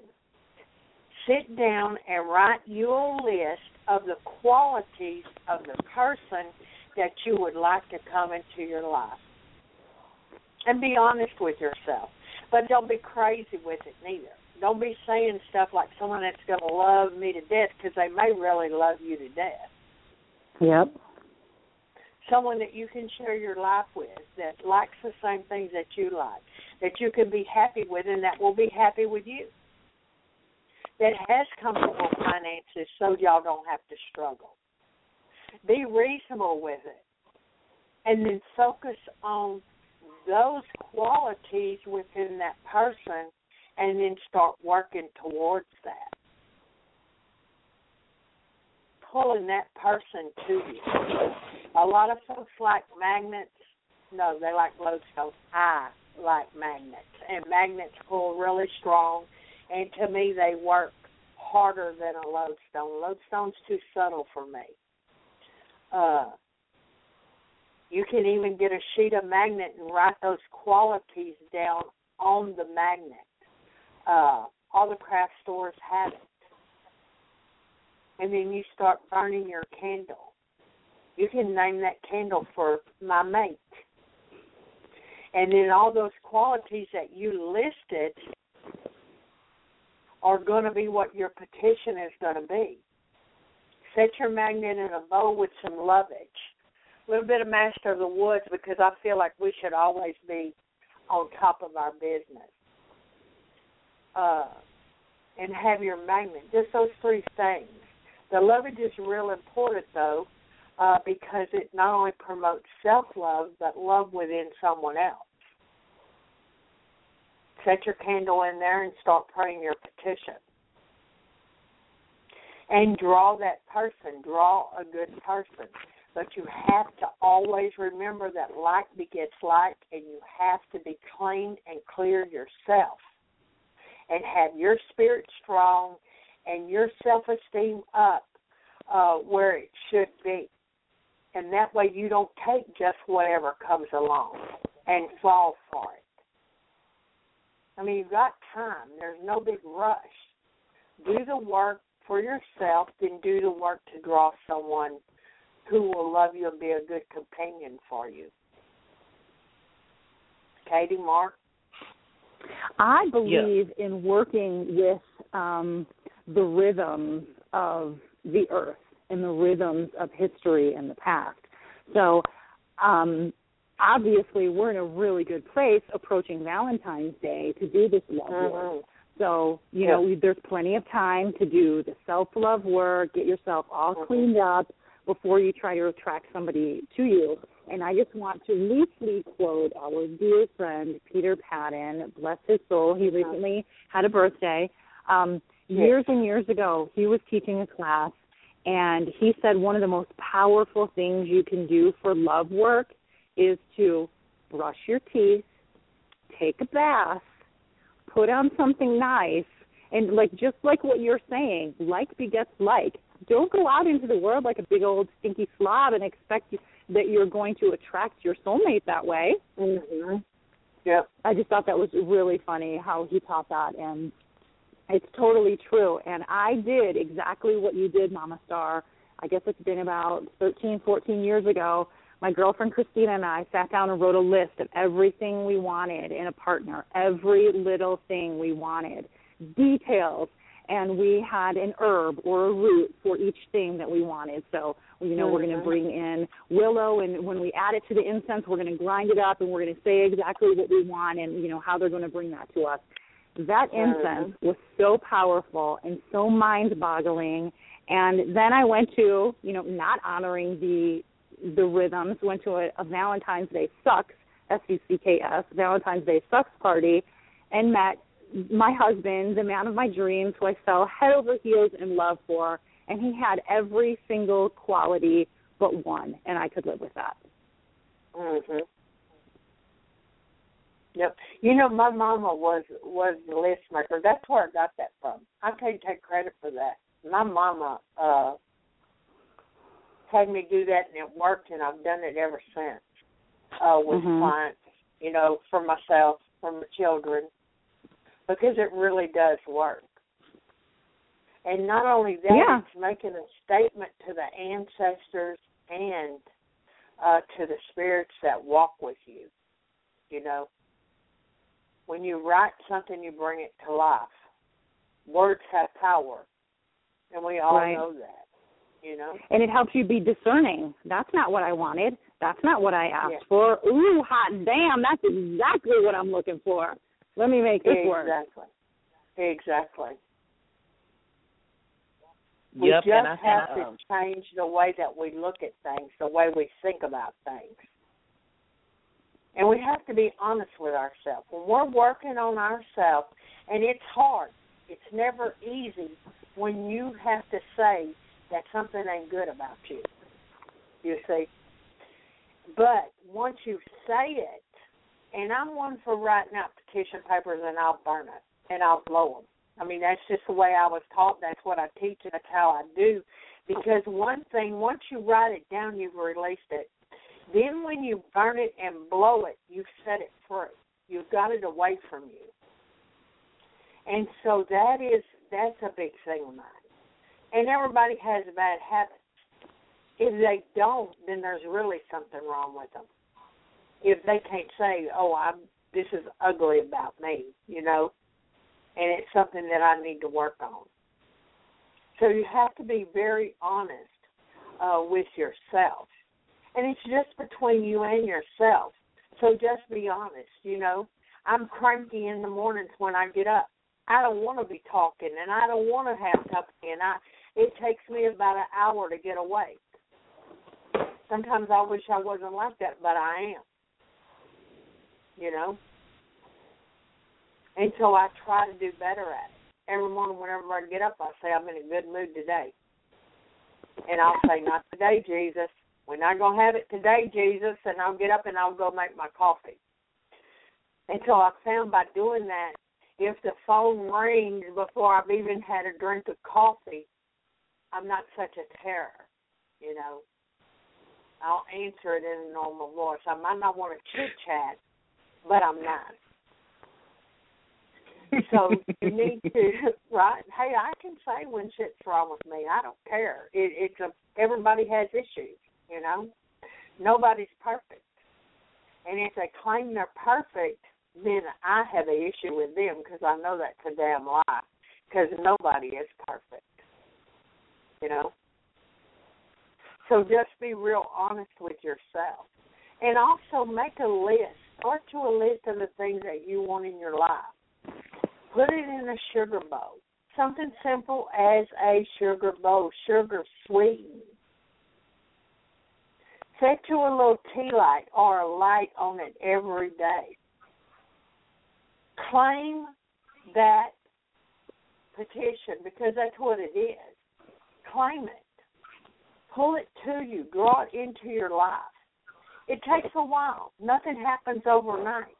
sit down and write you a list of the qualities of the person that you would like to come into your life. And be honest with yourself. But don't be crazy with it neither. Don't be saying stuff like someone that's going to love me to death because they may really love you to death. Yep. Someone that you can share your life with that likes the same things that you like, that you can be happy with, and that will be happy with you. That has comfortable finances so y'all don't have to struggle. Be reasonable with it. And then focus on those qualities within that person and then start working towards that. Pulling that person to you. A lot of folks like magnets. No, they like lodestones. I like magnets. And magnets pull really strong. And to me, they work harder than a lodestone. Lodestone's too subtle for me. Uh, you can even get a sheet of magnet and write those qualities down on the magnet. Uh, all the craft stores have it. And then you start burning your candle. You can name that candle for my mate. And then all those qualities that you listed are going to be what your petition is going to be. Set your magnet in a bowl with some lovage a little bit of master of the woods because I feel like we should always be on top of our business. Uh, and have your magnet. Just those three things. The lovage is real important though, uh, because it not only promotes self love but love within someone else. Set your candle in there and start praying your petition. And draw that person. Draw a good person. But you have to always remember that like begets like, and you have to be clean and clear yourself and have your spirit strong and your self esteem up uh, where it should be. And that way you don't take just whatever comes along and fall for it. I mean, you've got time. There's no big rush. Do the work for yourself, then do the work to draw someone who will love you and be a good companion for you. Katie, Mark? I believe yeah. in working with um, the rhythms of the earth and the rhythms of history and the past. So, um, obviously, we're in a really good place approaching Valentine's Day to do this love mm-hmm. work. So, you yeah. know, we, there's plenty of time to do the self love work, get yourself all mm-hmm. cleaned up, before you try to attract somebody to you. And I just want to loosely quote our dear friend Peter Paddon, bless his soul. He recently had a birthday. Um, years and years ago, he was teaching a class, and he said one of the most powerful things you can do for love work is to brush your teeth, take a bath, put on something nice, and like just like what you're saying, like begets like don't go out into the world like a big old stinky slob and expect that you're going to attract your soulmate that way. Mm-hmm. Yep. I just thought that was really funny how he taught that, and it's totally true. And I did exactly what you did, Mama Starr. I guess it's been about 13, 14 years ago. My girlfriend Christina and I sat down and wrote a list of everything we wanted in a partner, every little thing we wanted, details and we had an herb or a root for each thing that we wanted. So, you know, mm-hmm. we're going to bring in willow, and when we add it to the incense, we're going to grind it up, and we're going to say exactly what we want, and you know how they're going to bring that to us. That incense mm-hmm. was so powerful and so mind-boggling. And then I went to, you know, not honoring the the rhythms. Went to a, a Valentine's Day sucks, S U C K S, Valentine's Day sucks party, and met my husband, the man of my dreams, who I fell head over heels in love for, and he had every single quality but one, and I could live with that. Mhm. Yep. You know, my mama was was the list maker. That's where I got that from. I can't take credit for that. My mama uh had me do that, and it worked, and I've done it ever since uh, with Mhm. clients. You know, for myself, for my children, because it really does work. And not only that, Yeah. it's making a statement to the ancestors and uh, to the spirits that walk with you. You know, when you write something, you bring it to life. Words have power, and we all Right. know that. You know. And it helps you be discerning. That's not what I wanted. That's not what I asked Yeah. for. Ooh, hot damn, that's exactly what I'm looking for. Let me make this work. Exactly. Exactly. We Yep, just and I have think to um, change the way that we look at things, the way we think about things. And we have to be honest with ourselves. When we're working on ourselves, and it's hard, it's never easy when you have to say that something ain't good about you. You see? But once you say it, and I'm one for writing out petition papers and I'll burn it and I'll blow them. I mean, that's just the way I was taught. That's what I teach, and that's how I do. Because one thing, once you write it down, you've released it. Then when you burn it and blow it, you've set it free. You've got it away from you. And so that is that's a big thing of mine. And everybody has a bad habits. If they don't, then there's really something wrong with them. If they can't say, "Oh, I'm this is ugly about me," you know, and it's something that I need to work on. So you have to be very honest uh, with yourself, and it's just between you and yourself. So just be honest. You know, I'm cranky in the mornings when I get up. I don't want to be talking, and I don't want to have company, and I. It takes me about an hour to get awake. Sometimes I wish I wasn't like that, but I am. You know. And so I try to do better at it. Every morning, whenever I get up, I say I'm in a good mood today. And I'll say, Not today, Jesus. We're not going to have it today, Jesus. And I'll get up and I'll go make my coffee. And so I found by doing that, if the phone rings before I've even had a drink of coffee, I'm not such a terror, you know. I'll answer it in a normal voice. I might not want to chit chat, but I'm not. So you need to right. Hey, I can say when shit's wrong with me. I don't care. It, it's a everybody has issues, you know. Nobody's perfect, and if they claim they're perfect, then I have an issue with them because I know that's a damn lie. Because nobody is perfect, you know. So just be real honest with yourself, and also make a list. Start to a list of the things that you want in your life. Put it in a sugar bowl. Something simple as a sugar bowl, sugar sweetened. Set to a little tea light or a light on it every day. Claim that petition because that's what it is. Claim it. Pull it to you. Draw it into your life. It takes a while. Nothing happens overnight,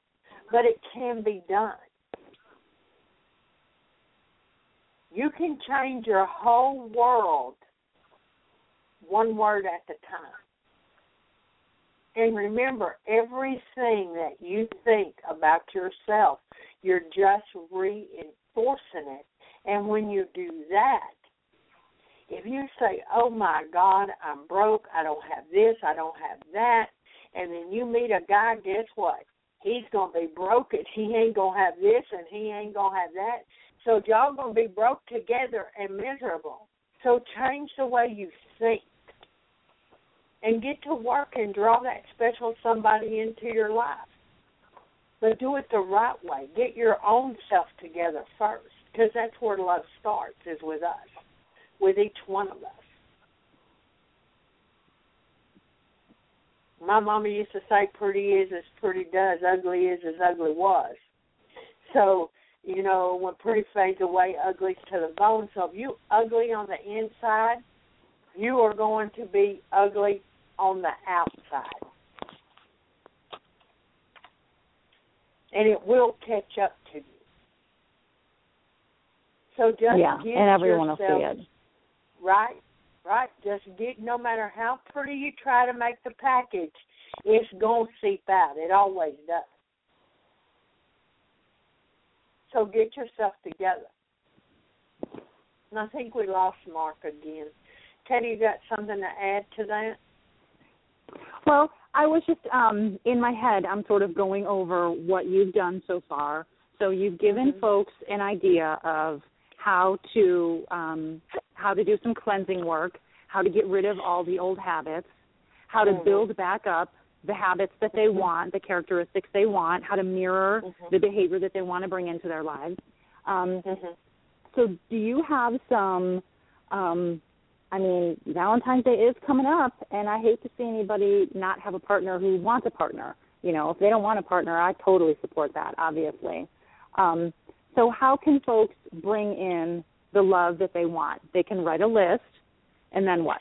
but it can be done. You can change your whole world one word at a time. And remember, everything that you think about yourself, you're just reinforcing it. And when you do that, if you say, oh my God, I'm broke, I don't have this, I don't have that, and then you meet a guy, guess what? He's to be broke and he ain't to have this and he ain't to have that. So y'all to be broke together and miserable. So change the way you think and get to work and draw that special somebody into your life. But do it the right way. Get your own self together first because that's where love starts is with us, with each one of us. My mama used to say, pretty is as pretty does, ugly is as ugly was. So, you know, when pretty fades away, ugly's to the bone. So if you ugly on the inside, you are going to be ugly on the outside. And it will catch up to you. So just yeah, give and everyone will see it. Right? right? Just get no matter how pretty you try to make the package, it's gonna seep out. It always does. So get yourself together. And I think we lost Mark again. Teddy, you got something to add to that? Well, I was just um in my head I'm sort of going over what you've done so far. So you've given Mhm. folks an idea of how to um how to do some cleansing work, how to get rid of all the old habits, how to Mhm. build back up the habits that they want, the characteristics they want, how to mirror Mhm. the behavior that they want to bring into their lives. Um Mhm. so do you have some um I mean, Valentine's Day is coming up and I hate to see anybody not have a partner who wants a partner. You know, if they don't want a partner, I totally support that, obviously. Um so how can folks bring in the love that they want? They can write a list and then what?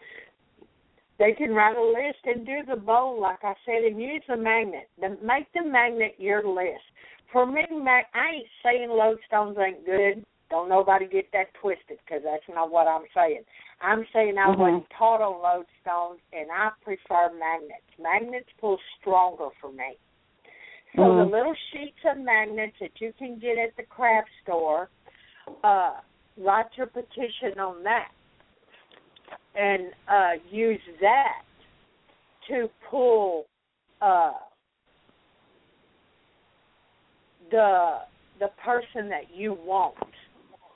They can write a list and do the bowl, like I said, and use the magnet. The, make the magnet your list. For me, I ain't saying lodestones ain't good. Don't nobody get that twisted, because that's not what I'm saying. I'm saying I Mhm. wasn't taught on lodestones, and I prefer magnets. Magnets pull stronger for me. So the Mhm. little sheets of magnets that you can get at the craft store, uh, write your petition on that and uh, use that to pull uh, the the person that you want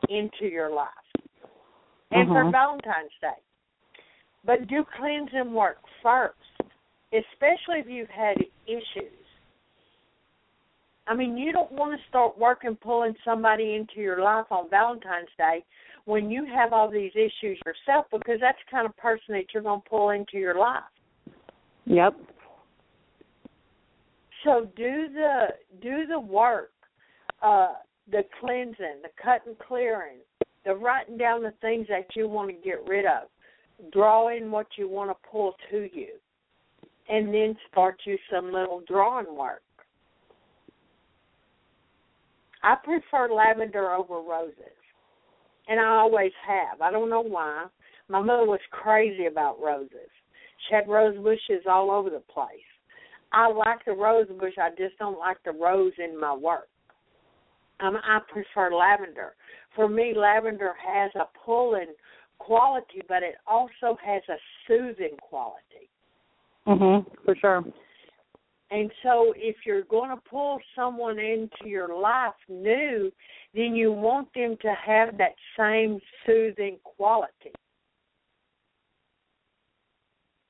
into your life, and for Mhm. Valentine's Day. But do cleansing work first, especially if you've had issues. I mean, you don't want to start working pulling somebody into your life on Valentine's Day when you have all these issues yourself because that's the kind of person that you're going to pull into your life. Yep. So do the do the work, uh, the cleansing, the cut and clearing, the writing down the things that you want to get rid of, drawing what you want to pull to you, and then start you some little drawing work. I prefer lavender over roses, and I always have. I don't know why. My mother was crazy about roses. She had rose bushes all over the place. I like the rose bush. I just don't like the rose in my work. Um, I prefer lavender. For me, lavender has a pulling quality, but it also has a soothing quality. Mhm. For sure. And so, if you're going to pull someone into your life new, then you want them to have that same soothing quality.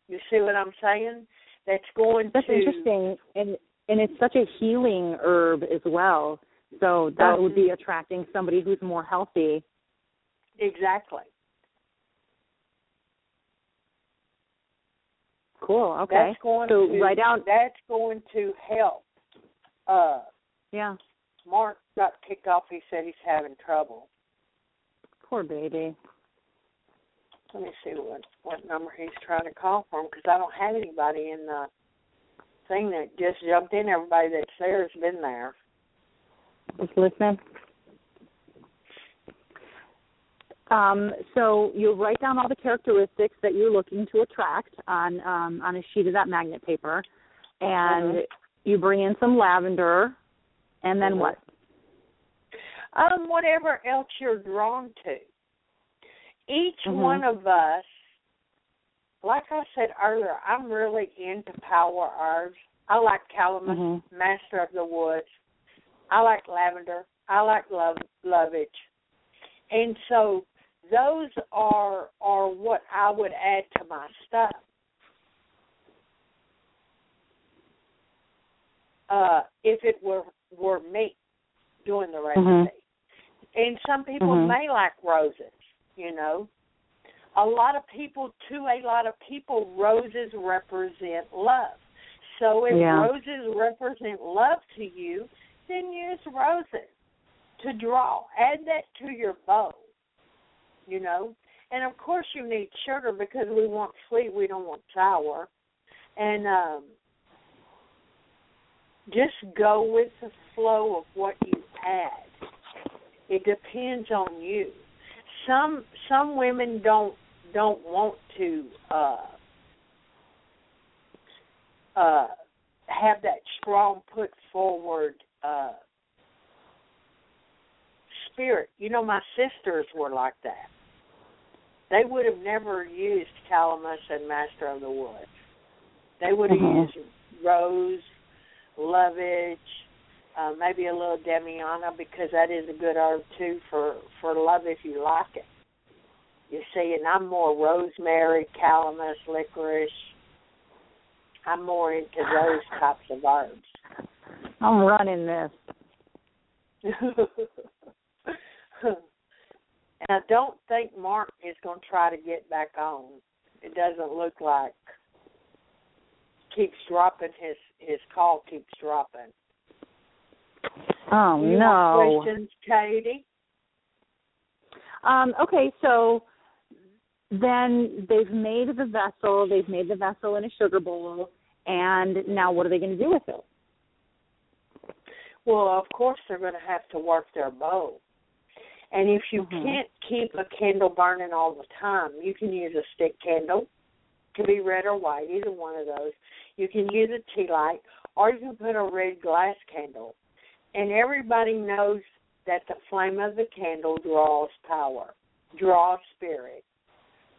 You see what I'm saying? That's going That's to interesting, and and it's such a healing herb as well. So that uh-huh. would be attracting somebody who's more healthy. exactly. Cool. Okay. That's going so to write out. that's going to help. Uh, Yeah. Mark got kicked off. He said he's having trouble. Poor baby. Let me see what what number he's trying to call from because I don't have anybody in the thing that just jumped in. Everybody that's there has been there. Just listening. Um, so you'll write down all the characteristics that you're looking to attract on um, on a sheet of that magnet paper, and Mhm. you bring in some lavender, and then Mhm. what? Um, whatever else you're drawn to. Each Mhm. one of us, like I said earlier, I'm really into power herbs. I like calamus, Mhm. master of the woods. I like lavender. I like love lovage. And so those are are what I would add to my stuff. Uh, if it were were me doing the recipe. Mhm. And some people Mhm. may like roses, you know. A lot of people to a lot of people roses represent love. So if Yeah. roses represent love to you, then use roses to draw. Add that to your bow. You know? And of course you need sugar because we want sweet, we don't want sour. And um just go with the flow of what you add. It depends on you. Some some women don't don't want to uh uh have that strong put forward uh spirit. You know, my sisters were like that. They would have never used Calamus and Master of the Woods. They would have Mhm. used Rose, Lovage, uh, maybe a little Damiana because that is a good herb too for for love if you like it. You see, and I'm more rosemary, calamus, licorice. I'm more into those types of herbs. I'm running this. and I don't think Mark is going to try to get back on. It doesn't look like. Keeps dropping his his call keeps dropping. Oh You no. questions, Katie? Um, okay, so then they've made the vessel, they've made the vessel in a sugar bowl, and now what are they going to do with it? Well, of course they're going to have to work their bowl. And if you Mhm. can't keep a candle burning all the time, you can use a stick candle. Could be red or white, either one of those. You can use a tea light, or you can put a red glass candle. And everybody knows that the flame of the candle draws power, draws spirit,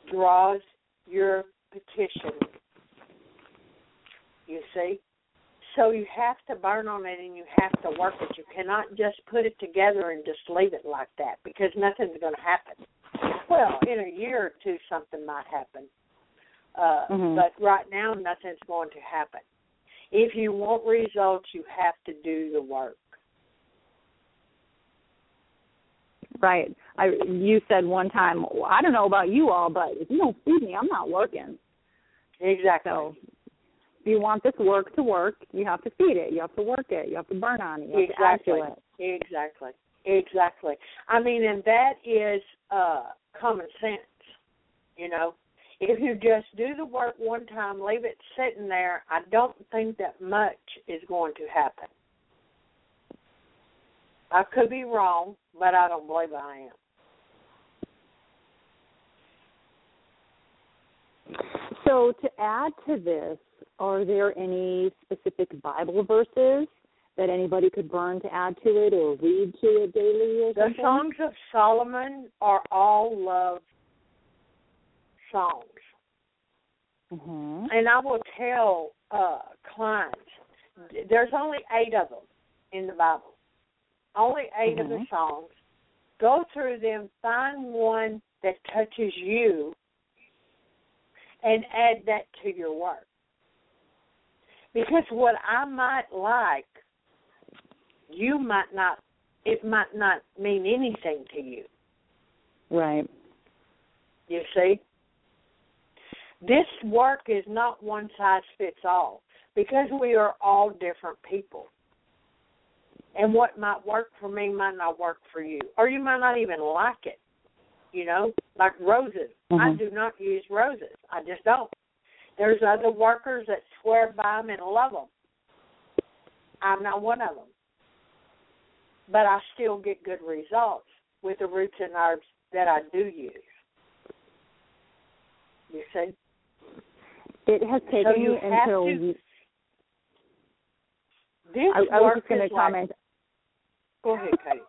draws your petition. You see? So you have to burn on it and you have to work it. You cannot just put it together and just leave it like that because nothing's going to happen. Well, in a year or two, something might happen. Uh, Mhm. But right now, nothing's going to happen. If you want results, you have to do the work. Right. I you said one time, well, I don't know about you all, but if you don't feed me, I'm not working. Exactly. So you want this work to work, you have to feed it, you have to work it, you have to burn on it, you have exactly. to it. Exactly. Exactly. I mean, and that is uh common sense. You know, if you just do the work one time, leave it sitting there, I don't think that much is going to happen. I could be wrong, but I don't believe I am. So to add to this, are there any specific Bible verses that anybody could burn to add to it or read to it daily or The songs of Solomon are all love songs. Mhm. And I will tell uh clients there's only eight of them in the Bible. Only 8 of the Mhm. songs. Go through them, find one that touches you, and add that to your work. Because what I might like, you might not. It might not mean anything to you. Right. You see? This work is not one size fits all because we are all different people. And what might work for me might not work for you. Or you might not even like it. You know, like roses. I Mhm. do not use roses. I just don't. There's other workers that swear by them and love them. I'm not one of them. But I still get good results with the roots and herbs that I do use. You see? It has taken you me until to- This I, I was just going to like- comment. Go ahead, Katie.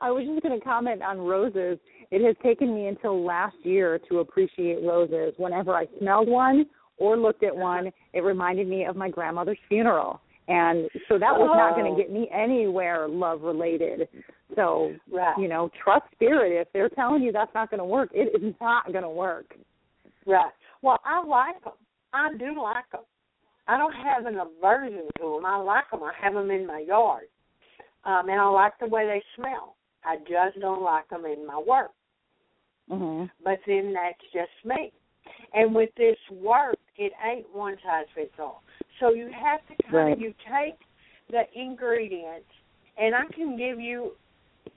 I was just going to comment on roses. It has taken me until last year to appreciate roses. Whenever I smelled one or looked at one, it reminded me of my grandmother's funeral. And so that was not going Oh. to get me anywhere love related. So, Right. you know, trust spirit. If they're telling you that's not going to work, it is not going to work. Right. Well, I like them. I do like them. I don't have an aversion to them. I like them. I have them in my yard, um, and I like the way they smell. I just don't like them in my work. Mhm. But then that's just me. And with this work, it ain't one size fits all. So you have to kind Right. of you take the ingredients, and I can give you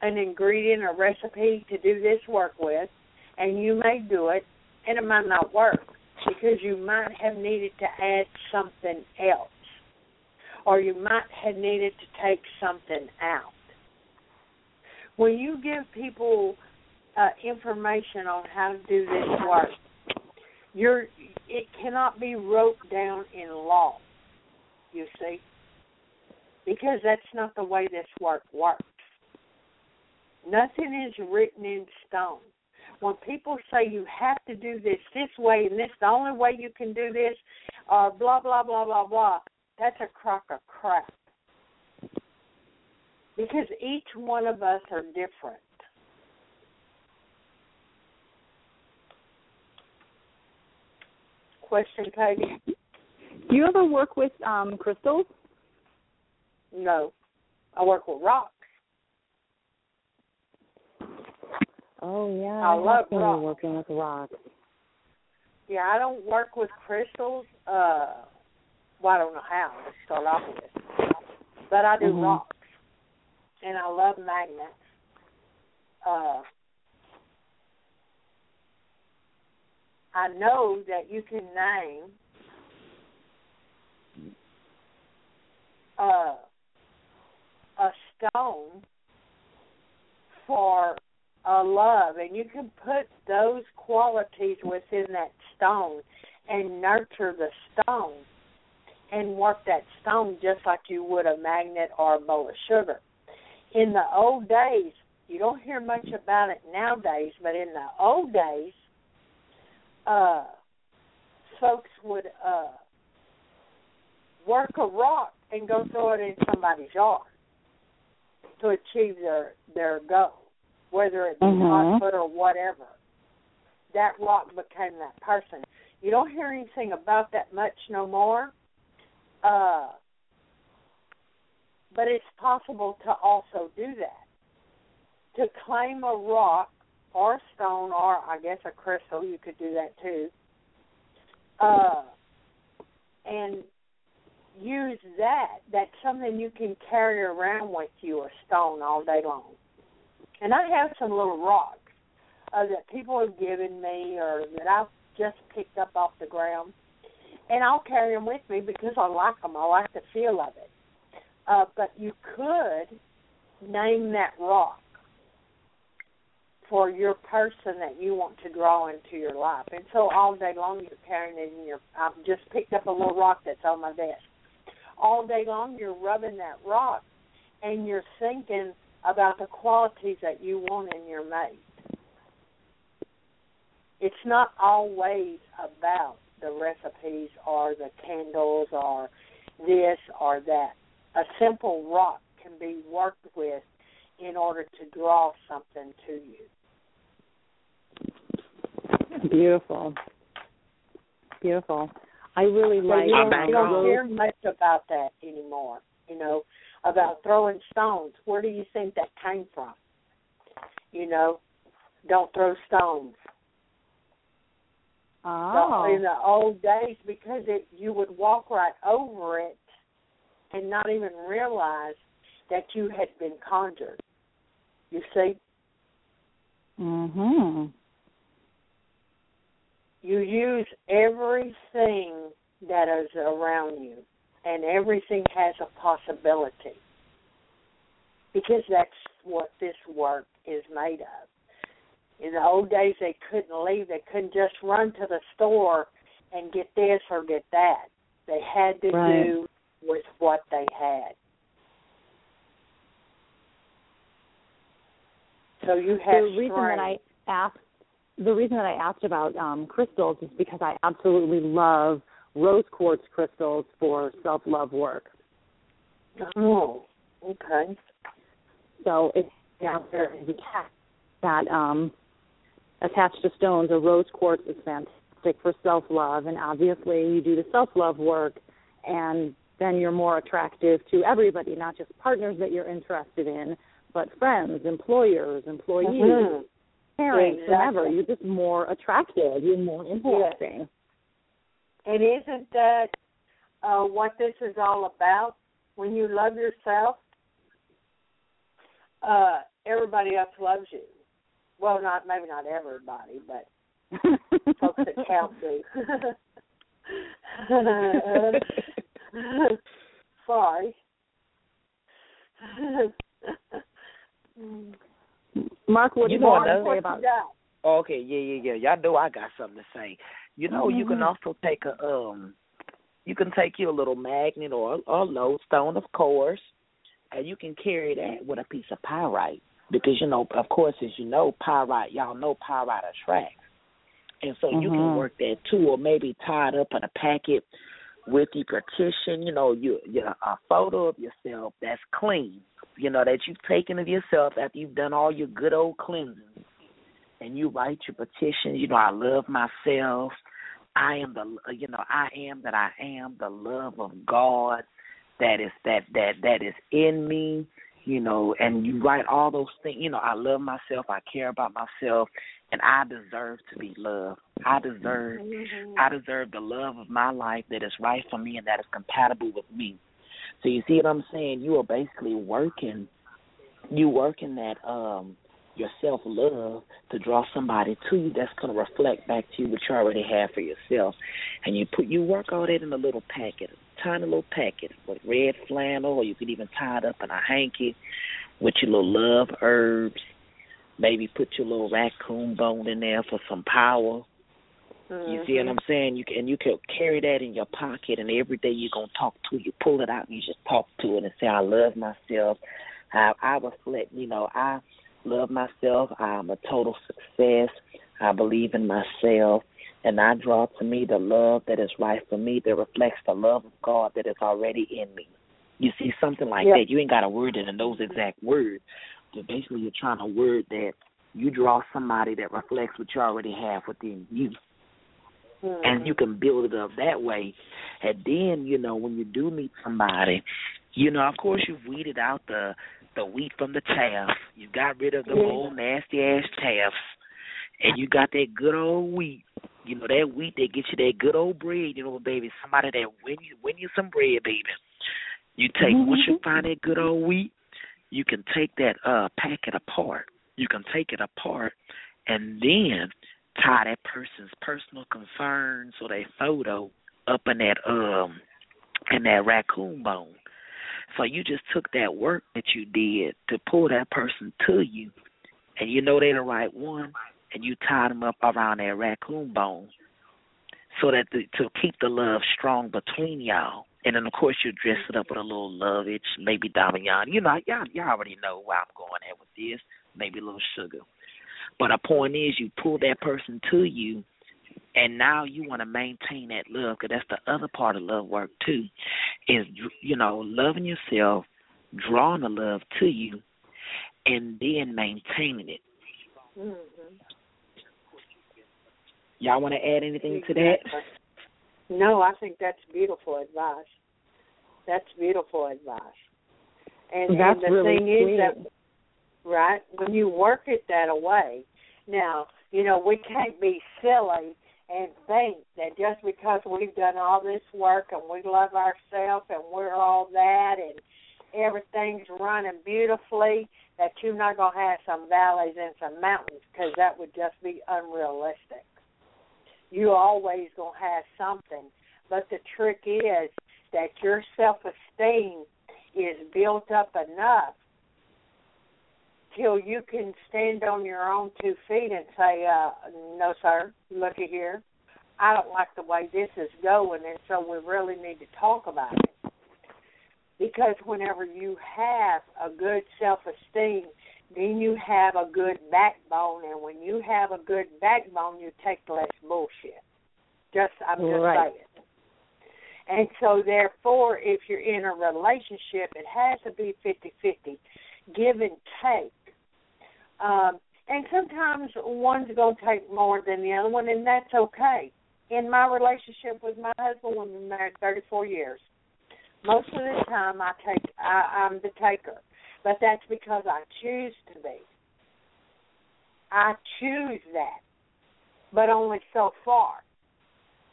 an ingredient or recipe to do this work with, and you may do it, and it might not work because you might have needed to add something else, or you might have needed to take something out. When you give people uh, information on how to do this work. You're, it cannot be wrote down in law, you see, because that's not the way this work works. Nothing is written in stone. When people say you have to do this this way and this is the only way you can do this, or blah blah blah blah blah, that's a crock of crap. Because each one of us are different. Question, Katie? Do you ever work with um, crystals? No. I work with rocks. Oh yeah, I love rocks. working with rocks. Yeah, I don't work with crystals. Uh, well, I don't know how. To start off with, but I do Mhm. rocks, and I love magnets. Uh, I know that you can name uh, a stone for a love, and you can put those qualities within that stone and nurture the stone and work that stone just like you would a magnet or a bowl of sugar. In the old days, you don't hear much about it nowadays, but in the old days, uh, folks would uh, work a rock and go throw it in somebody's yard to achieve their their goal, whether it be Mhm. hot foot or whatever. That rock became that person. You don't hear anything about that much no more. Uh, but it's possible to also do that. To claim a rock or stone or I guess a crystal, you could do that too. Uh, and use that. That's something you can carry around with you, a stone all day long. And I have some little rocks uh, that people have given me or that I've just picked up off the ground, and I'll carry them with me because I like them. I like the feel of it. Uh, but you could name that rock for your person that you want to draw into your life. And so all day long you're carrying it in your I've just picked up a little rock that's on my desk. All day long you're rubbing that rock and you're thinking about the qualities that you want in your mate. It's not always about the recipes or the candles or this or that. A simple rock can be worked with in order to draw something to you. Beautiful. Beautiful. I really So like you don't, you don't hear much about that anymore. You know, about throwing stones. Where do you think that came from? You know, don't throw stones. Oh. So in the old days, because it you would walk right over it and not even realize that you had been conjured. You see, Mhm. you use everything that is around you, and everything has a possibility. Because that's what this work is made of. In the old days, they couldn't leave. They couldn't just run to the store and get this or get that. They had to Right. do with what they had. So you have the reason that I asked the reason that I asked about um, crystals is because I absolutely love rose quartz crystals for self love work. Oh, okay. So if yeah, there is cat that um, attached to stones, a rose quartz is fantastic for self love, and obviously you do the self love work, and then you're more attractive to everybody, not just partners that you're interested in, but friends, employers, employees, Mhm. parents, Exactly. whomever. You're just more attractive. You're more interesting. And isn't that uh, what this is all about? When you love yourself, uh, everybody else loves you. Well, not maybe not everybody, but folks that count do. Sorry. Mark, what do You you want to another- say about Okay, yeah, yeah, yeah. Y'all know I got something to say. You know, you can Mhm. also take a um, you can take you a little magnet or or lodestone, of course, and you can carry that with a piece of pyrite because you know, of course, as you know, pyrite. Y'all know pyrite attracts, and so you can Mhm. work that too, or maybe tie it up in a packet with the petition. You know, you, you a photo of yourself that's clean. You know that you've taken of yourself after you've done all your good old cleansing and you write your petition, you know, I love myself. I am the you know, I am that I am the love of God that is that that that is in me, you know, and you write all those things, you know, I love myself, I care about myself and I deserve to be loved. I deserve I deserve the love of my life that is right for me and that is compatible with me. So you see what I'm saying? You are basically working you working that um your self love to draw somebody to you that's gonna reflect back to you what you already have for yourself. And you put you work all that in a little packet, tiny little packet with red flannel or you could even tie it up in a hanky with your little love herbs. Maybe put your little raccoon bone in there for some power. You see what mm-hmm. I'm saying? You can and you can carry that in your pocket, and every day you're gonna talk to it. You pull it out, and you just talk to it and say, "I love myself. I, I reflect. You know, I love myself. I'm a total success. I believe in myself, and I draw to me the love that is right for me, that reflects the love of God that is already in me. You see something like Yep. that. You ain't got to word it in those exact words, but basically you're trying to word that you draw somebody that reflects what you already have within you Mm-hmm. and you can build it up that way. And then, you know, when you do meet somebody, you know, of course you've weeded out the the wheat from the chaff. You got rid of the Yeah. old nasty ass chaffs and you got that good old wheat. You know, that wheat that gets you that good old bread, you know, baby, somebody that win you win you some bread, baby. You take once you find that good old wheat, you can take that uh packet apart. You can take it apart and then tie that person's personal concerns or their photo up in that um in that raccoon bone. So you just took that work that you did to pull that person to you and you know they're the right one and you tied them up around that raccoon bone so that the, to keep the love strong between y'all. And then of course you dress it up with a little lovage, maybe Damiana. You know, y'all y'all already know where I'm going at with this. Maybe a little sugar. But the point is, you pull that person to you, and now you want to maintain that love because that's the other part of love work too, is you know loving yourself, drawing the love to you, and then maintaining it. Mm-hmm. Y'all want to add anything to that? No, I think that's beautiful advice. That's beautiful advice. And, That's and the really thing is that right when you work it that away. Now, you know, we can't be silly and think that just because we've done all this work and we love ourselves and we're all that and everything's running beautifully that you're not going to have some valleys and some mountains because that would just be unrealistic. You always to have something, but the trick is that your self-esteem is built up enough till you can stand on your own two feet and say, uh, no, sir, looky here. I don't like the way this is going, and so we really need to talk about it. Because whenever you have a good self esteem, then you have a good backbone, and when you have a good backbone, you take less bullshit. Just, I'm just Right. saying. And so, therefore, if you're in a relationship, it has to be fifty-fifty, give and take. Um, and sometimes one's going to take more than the other one, and that's okay. In my relationship with my husband, we've been married 34 years. Most of the time, I take I, I'm the taker, but that's because I choose to be. I choose that, but only so far.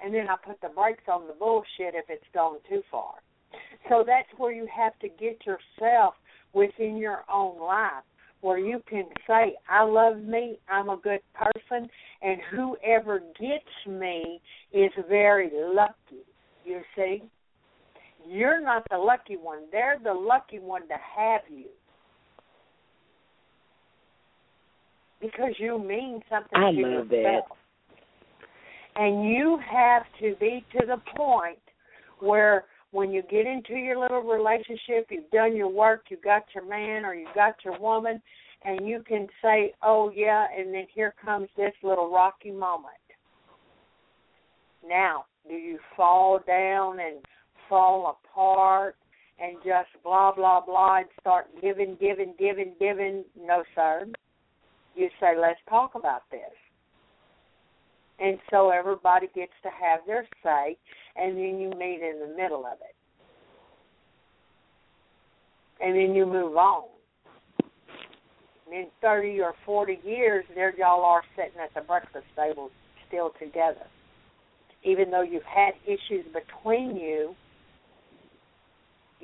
And then I put the brakes on the bullshit if it's gone too far. So that's where you have to get yourself within your own life where you can say, I love me, I'm a good person, and whoever gets me is very lucky. You see? You're not the lucky one. They're the lucky one to have you. because you mean something I to love yourself. that. And you have to be to the point where when you get into your little relationship, you've done your work, you got your man or you got your woman, and you can say, "Oh yeah," and then here comes this little rocky moment. Now, do you fall down and fall apart and just blah blah blah and start giving, giving, giving, giving? No, sir. You say, "Let's talk about this." And so everybody gets to have their say, and then you meet in the middle of it. And then you move on. And in 30 or 40 years, there y'all are sitting at the breakfast table still together. Even though you've had issues between you,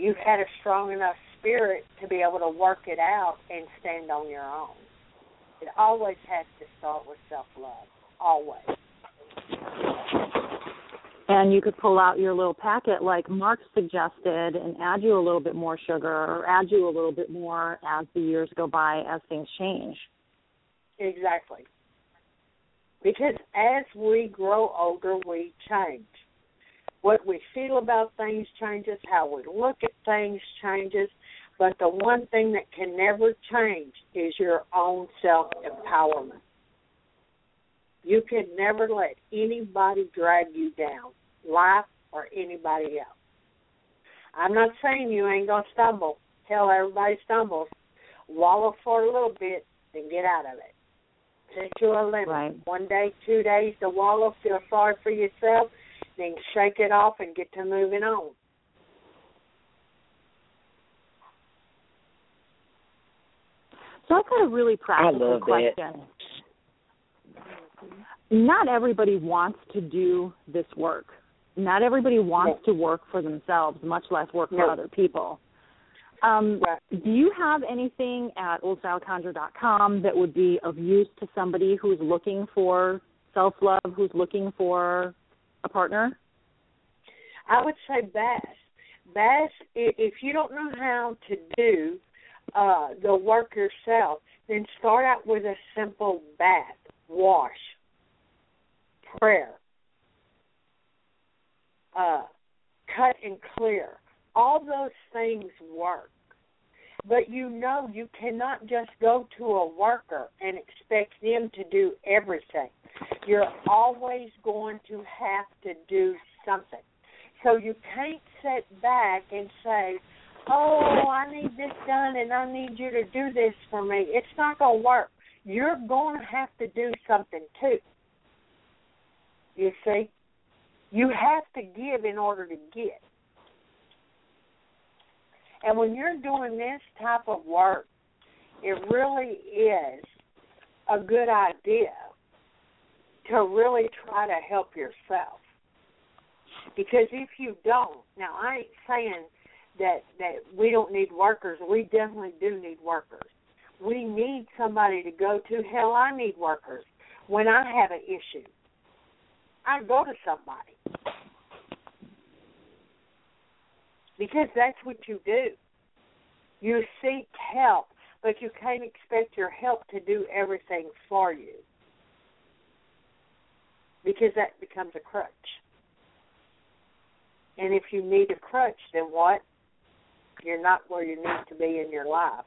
you've had a strong enough spirit to be able to work it out and stand on your own. It always has to start with self love. Always. And you could pull out your little packet like Mark suggested and add you a little bit more sugar or add you a little bit more as the years go by as things change. Exactly. Because as we grow older, we change. What we feel about things changes, how we look at things changes, but the one thing that can never change is your own self empowerment. You can never let anybody drag you down, life or anybody else. I'm not saying you ain't gonna stumble. Hell, everybody stumbles. Wallow for a little bit, then get out of it. Set a limit. Right. One day, two days to wallow, feel sorry for yourself, then shake it off and get to moving on. So I've got a really practical love that. question. Not everybody wants to do this work. Not everybody wants to work for themselves, much less work for No. other people. Um, Right. do you have anything at oldstyleconjure.com that would be of use to somebody who's looking for self love, who's looking for a partner? I would say. Bass, i- if you don't know how to do uh, the work yourself, then start out with a simple bath, wash, prayer, uh, cut and clear. All those things work. But you know you cannot just go to a worker and expect them to do everything. You're always going to have to do something. So you can't sit back and say, "Oh, I need this done and I need you to do this for me." It's not going to work. You're going to have to do something too. You see? You have to give in order to get. And when you're doing this type of work, it really is a good idea to really try to help yourself. Because if you don't, now I ain't saying that that we don't need workers. We definitely do need workers. We need somebody to go to. Hell, I need workers. When I have an issue, I go to somebody. Because that's what you do. You seek help, but you can't expect your help to do everything for you. Because that becomes a crutch. And if you need a crutch, then what? You're not where you need to be in your life.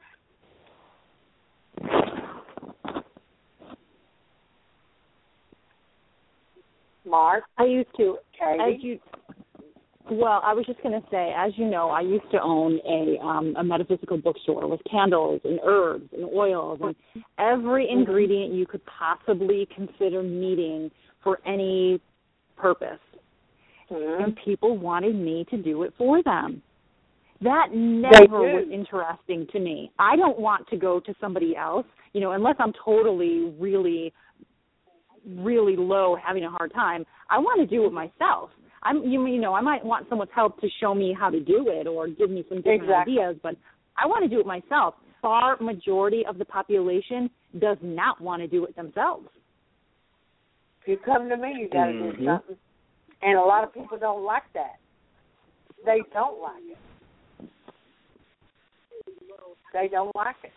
Mark, I used to. Katie, you, well, I was just going to say, as you know, I used to own a um, a metaphysical bookstore with candles and herbs and oils and every ingredient you could possibly consider needing for any purpose. Mhm. And people wanted me to do it for them. That never was interesting to me. I don't want to go to somebody else, you know, unless I'm totally, really, really low, having a hard time. I want to do it myself. I'm, you, you know, I might want someone's help to show me how to do it or give me some different Exactly. ideas, but I want to do it myself. Far majority of the population does not want to do it themselves. if you come to me, you got to do Mhm. something. And a lot of people don't like that. They don't like it. They don't like it.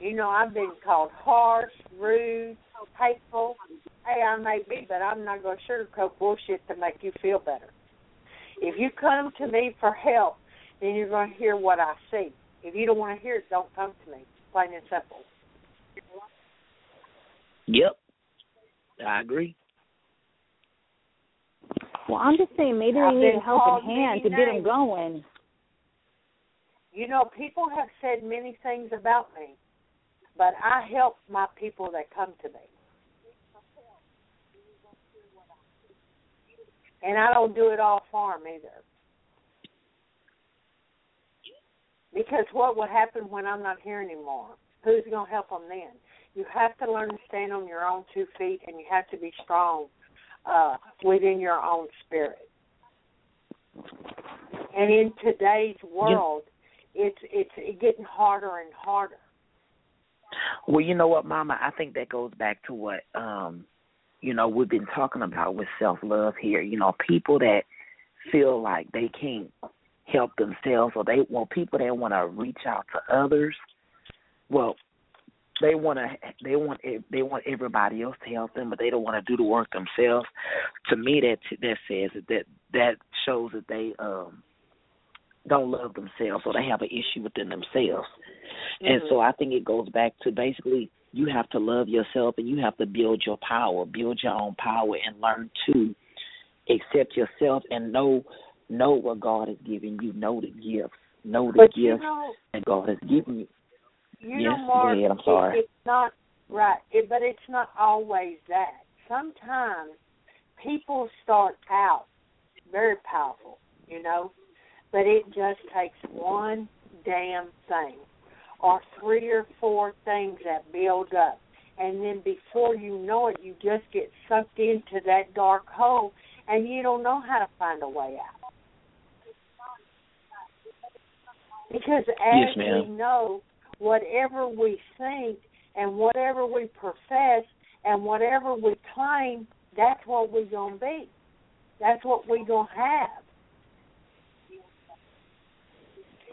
You know, I've been called harsh, rude, hateful. Hey, I may be, but I'm not going to sugarcoat bullshit to make you feel better. If you come to me for help, then you're going to hear what I see. If you don't want to hear it, don't come to me. Plain and simple. Yep. I agree. Well, I'm just saying maybe I've we need a helping hand to many get them going. You know, people have said many things about me, but I help my people that come to me. And I don't do it all for 'em either. Because what would happen when I'm not here anymore? Who's going to help them then? You have to learn to stand on your own two feet, and you have to be strong uh, within your own spirit. And in today's world, it's it's getting harder and harder. Well, you know what, Mama? I think that goes back to what um, you know we've been talking about with self love here. You know, people that feel like they can't help themselves, or they well, people that want to reach out to others. Well, they want to they want they want everybody else to help them, but they don't want to do the work themselves. To me, that that says that that shows that they um don't love themselves or they have an issue within themselves. And Mhm. so I think it goes back to basically you have to love yourself and you have to build your power, build your own power and learn to accept yourself and know know what God has given you, know the gifts, know the But gifts know, that God has given you. you Yes, know, Mark, ahead, I'm it- sorry. it's not right, it, but it's not always that. Sometimes people start out very powerful, you know, but it just takes one damn thing or three or four things that build up. And then before you know it, you just get sucked into that dark hole and you don't know how to find a way out. Because as Yes, we know, whatever we think and whatever we profess and whatever we claim, that's what we're going to be. That's what we're going to have.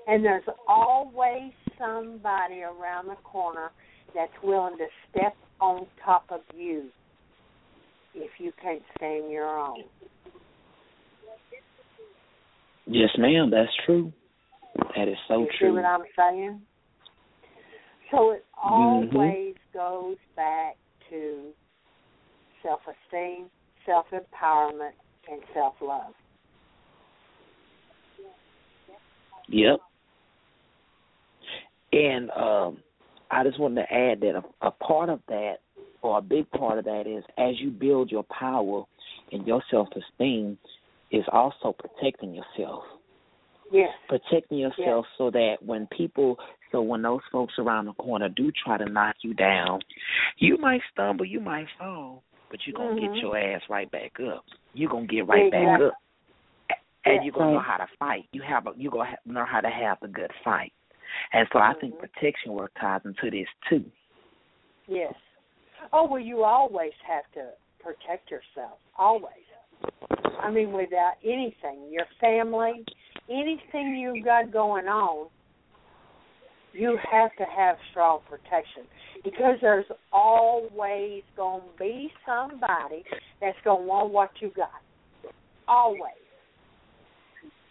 And there's always somebody around the corner that's willing to step on top of you if you can't stand your own. Yes, ma'am, that's true. That is so you see true. what I'm saying? So it Mhm. always goes back to self esteem, self empowerment, and self love. Yep. And um, I just wanted to add that a, a part of that, or a big part of that, is as you build your power and your self esteem, is also protecting yourself. Yes. Protecting yourself so that when people, so when those folks around the corner do try to knock you down, you might stumble, you might fall, but you're gonna Mhm. get your ass right back up. You're gonna get right back up, and Yeah. you're gonna know how to fight. You have a, you're gonna ha- know how to have a good fight. And so I think protection work ties into this too. Yes. Oh well, you always have to protect yourself. Always. I mean, without anything, your family, anything you've got going on, you have to have strong protection because there's always going to be somebody that's going to want what you got. Always.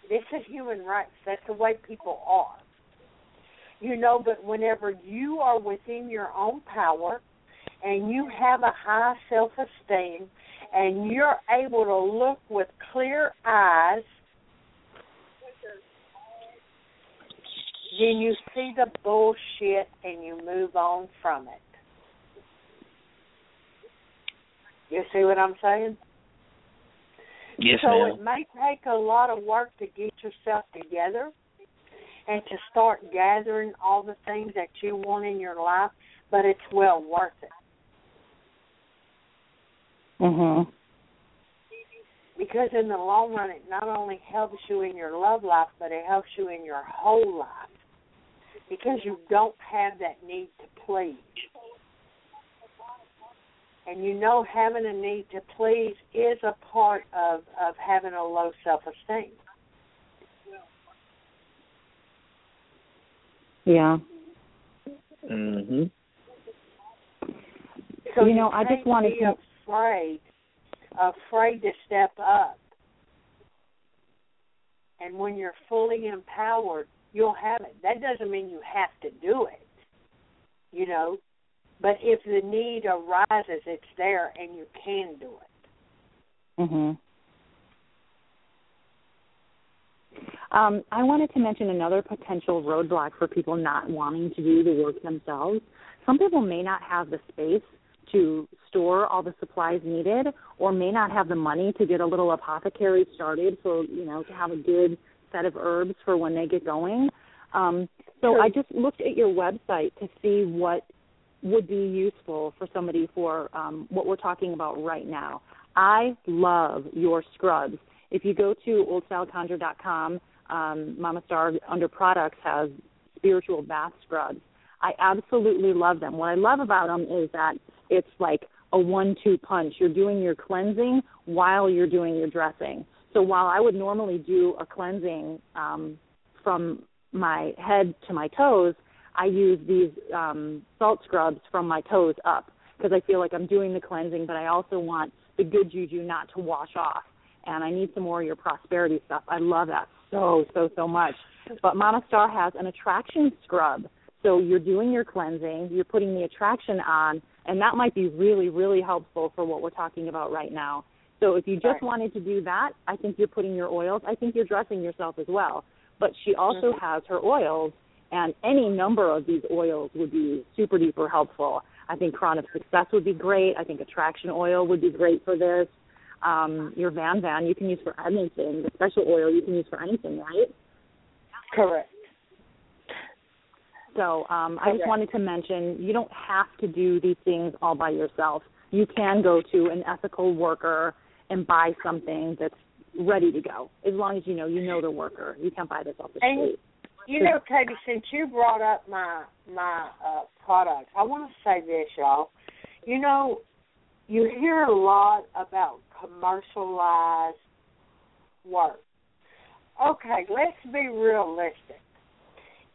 This is human rights. That's the way people are. You know, but whenever you are within your own power and you have a high self esteem and you're able to look with clear eyes, then you see the bullshit and you move on from it. You see what I'm saying? Yes, so ma'am. it may take a lot of work to get yourself together and to start gathering all the things that you want in your life, but it's well worth it. Mhm. Because in the long run, it not only helps you in your love life, but it helps you in your whole life. Because you don't have that need to please. And you know having a need to please is a part of, of having a low self esteem. Yeah. Mhm. So You know, I just can't wanted be to- afraid, afraid to step up. And when you're fully empowered, you'll have it. That doesn't mean you have to do it, you know. But if the need arises, it's there and you can do it. Mhm. Um, I wanted to mention another potential roadblock for people not wanting to do the work themselves. Some people may not have the space to store all the supplies needed or may not have the money to get a little apothecary started for, you know, to have a good set of herbs for when they get going. Um, so Sure. I just looked at your website to see what would be useful for somebody for um, what we're talking about right now. I love your scrubs. If you go to oldstyleconjure.com, um, Mama Starr under products has spiritual bath scrubs. I absolutely love them. What I love about them is that it's like a one-two punch. You're doing your cleansing while you're doing your dressing. So while I would normally do a cleansing um, from my head to my toes, I use these um, salt scrubs from my toes up because I feel like I'm doing the cleansing, but I also want the good juju not to wash off. And I need some more of your prosperity stuff. I love that so, so, so much. But Mama Starr has an attraction scrub. So you're doing your cleansing, you're putting the attraction on, and that might be really, really helpful for what we're talking about right now. So if you just Right. wanted to do that, I think you're putting your oils. I think you're dressing yourself as well. But she also Mhm. has her oils, and any number of these oils would be super duper helpful. I think Crown of Success would be great. I think Attraction Oil would be great for this. Um, your Van Van you can use for anything. The special oil you can use for anything, right? Correct. So um, I just wanted to mention you don't have to do these things all by yourself. You can go to an ethical worker and buy something that's ready to go. As long as you know you know the worker, you can't buy this off the And- street. You know, Katie, since you brought up my my uh products, I want to say this, y'all. You know, you hear a lot about commercialized work. Okay, let's be realistic.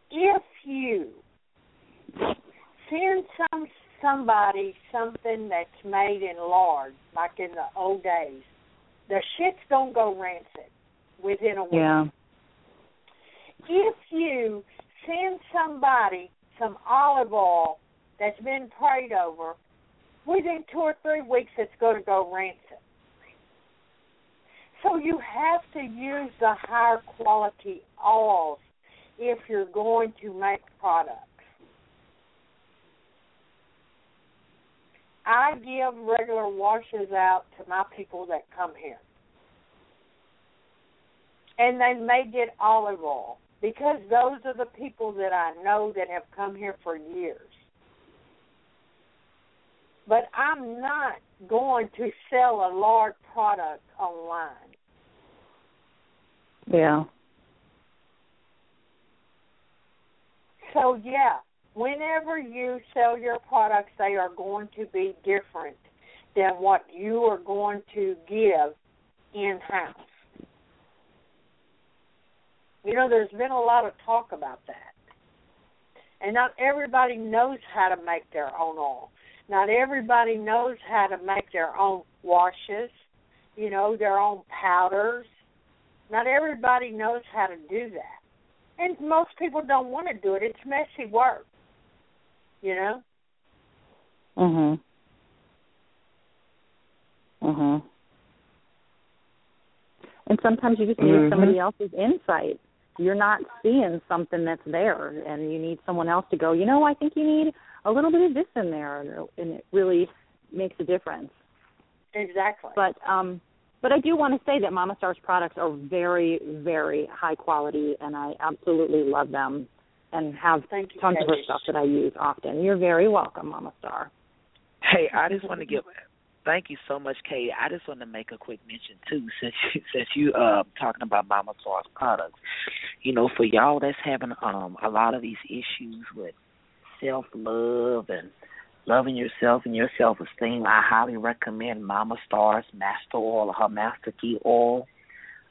If you send some somebody something that's made in lard, like in the old days, the shits gonna go rancid within a week Yeah. if you send somebody some olive oil that's been prayed over, within two or three weeks it's going to go rancid. So you have to use the higher quality oils if you're going to make products. I give regular washes out to my people that come here. And they may get olive oil because those are the people that I know that have come here for years. But I'm not going to sell a large product online. Yeah. So yeah, whenever you sell your products, they are going to be different than what you are going to give in house. You know, there's been a lot of talk about that. And not everybody knows how to make their own oil. Not everybody knows how to make their own washes, you know, their own powders. Not everybody knows how to do that. And most people don't want to do it. It's messy work. You know? Mhm. Mhm. And sometimes you just need Mhm. somebody else's insight. You're not seeing something that's there, and you need someone else to go. You know, I think you need a little bit of this in there, and and it really makes a difference. Exactly. But um, but I do want to say that Mama Starr's products are very, very high quality, and I absolutely love them, and have Thank you, tons of her stuff that I use often. You're very welcome, Mama Starr. Hey, I just want to give thank you so much, Kay. I just want to make a quick mention too, since you, since you uh talking about Mama Starr's products. You know, for y'all that's having um a lot of these issues with self love and loving yourself and your self esteem, I highly recommend Mama Starr's Master Oil or her Master Key Oil.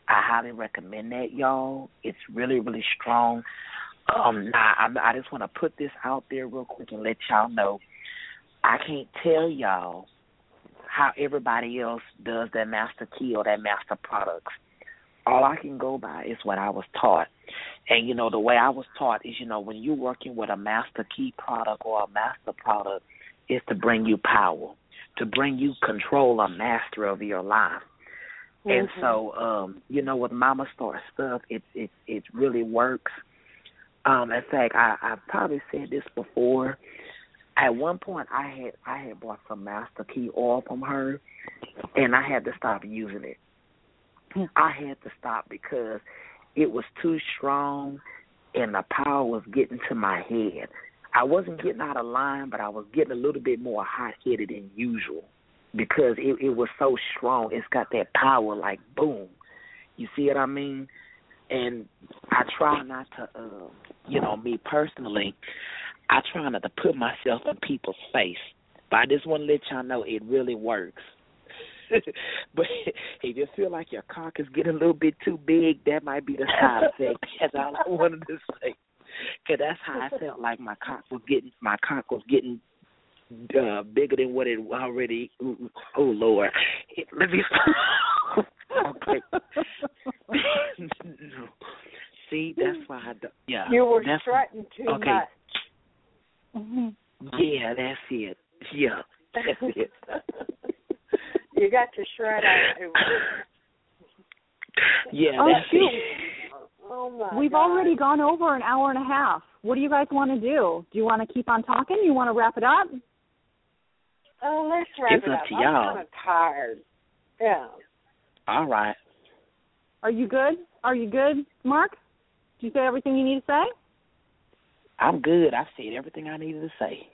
I highly recommend that, y'all. It's really, really strong. Um, I, I just want to put this out there real quick and let y'all know. I can't tell y'all how everybody else does their master key or their master products. All I can go by is what I was taught. And you know, the way I was taught is, you know, when you're working with a master key product or a master product, is to bring you power, to bring you control or mastery of your life. And Mhm. so, um, you know, with Mama Starr stuff, it it it really works. Um, in fact, I I probably said this before. At one point, I had I had bought some Master Key oil from her, and I had to stop using it. I had to stop because it was too strong, and the power was getting to my head. I wasn't getting out of line, but I was getting a little bit more hot headed than usual because it, it was so strong. It's got that power, like boom. You see what I mean? And I try not to, uh, you know, me personally, I try not to put myself in people's face. But I just want to let y'all know it really works. but if you feel like your cock is getting a little bit too big, that might be the side effect. That's all I wanted to say. Cause that's how I felt like my cock was getting my cock was getting uh bigger than what it already. ooh, Oh Lord, it, let me. okay. See, that's why I. do- Yeah, You were that's, strutting too okay. much. Yeah, that's it. Yeah, that's it. You got to shred out. Yeah, Oh, that's shoot. it. Oh my We've God. already gone over an hour and a half. What do you guys want to do? Do you want to keep on talking? You want to wrap it up? Oh, let's wrap It's it up up. to I'm y'all. kind of tired. Yeah. All right. Are you good? Are you good, Mark? Did you say everything you need to say? I'm good. I said everything I needed to say.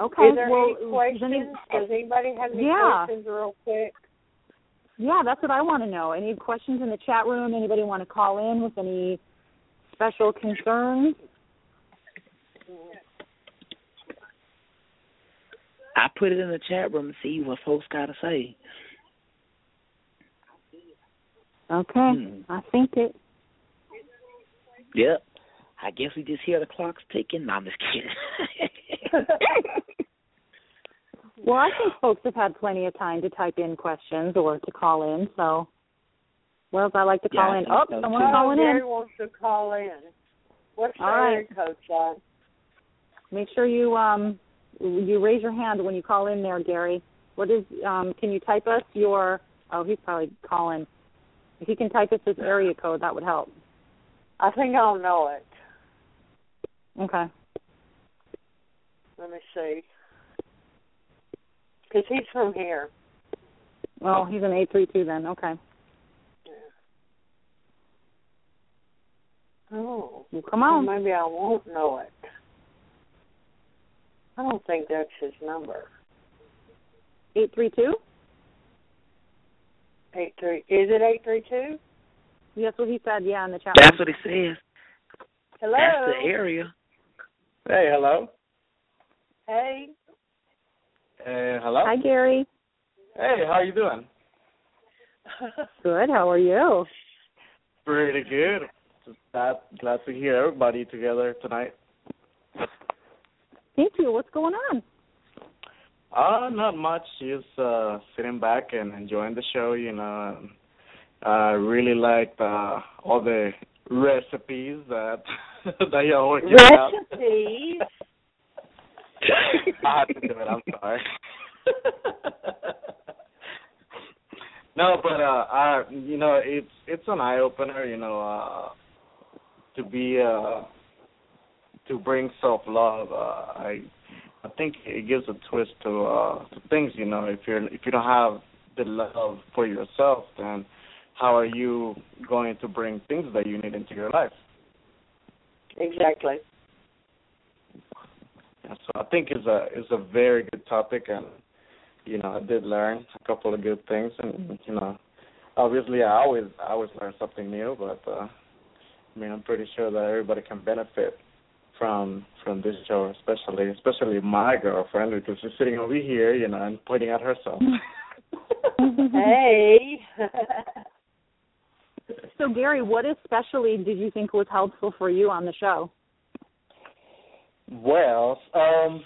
Okay. Is there well, any does questions? any- Does anybody have any Yeah. questions real quick? yeah, that's what I want to know. Any questions in the chat room? Anybody want to call in with any special concerns? I put it in the chat room to see what folks got to say. Okay. Hmm. I think it. Yep. I guess we just hear the clocks ticking. No, I'm just kidding. Well, I think folks have had plenty of time to type in questions or to call in. So, well, I like to call I in. Oh, so, someone's calling Gary in. wants to call in. What's All right. area code, John? Make sure you um you raise your hand when you call in there, Gary. What is um can you type us your oh he's probably calling. If you can type us his area code, that would help. I think I'll know it. Okay. Let me see. Because he's from here. Well, he's an eight three two then. Okay. Oh. Well, come Well, on. maybe I won't know it. I don't think that's his number. Eight three two. Eight three. Is it eight three two? That's what he said. Yeah, in the chat. That's what he says. Hello. That's the area. Hey, hello. Hey. Hey, hello. Hi, Gary. Hey, how are you doing? Good. How are you? Pretty good. Just glad, glad to hear everybody together tonight. Thank you. What's going on? Uh, not much. Just uh, sitting back and enjoying the show. You know, I really liked uh, all the recipes that that y'all were giving out. Recipes. I have to do it. I'm sorry. no, but uh, I, you know, it's it's an eye opener. You know, uh, to be uh, to bring self love. Uh, I I think it gives a twist to uh, to things. You know, if you're if you don't have the love for yourself, then how are you going to bring things that you need into your life? Exactly. Yeah, so I think it's a it's a very good topic, and you know I did learn a couple of good things, and you know obviously I always I always learn something new, but uh, I mean I'm pretty sure that everybody can benefit from from this show, especially especially my girlfriend because she's sitting over here, you know, and pointing at herself. hey. So Gary, what especially did you think was helpful for you on the show? Well, um,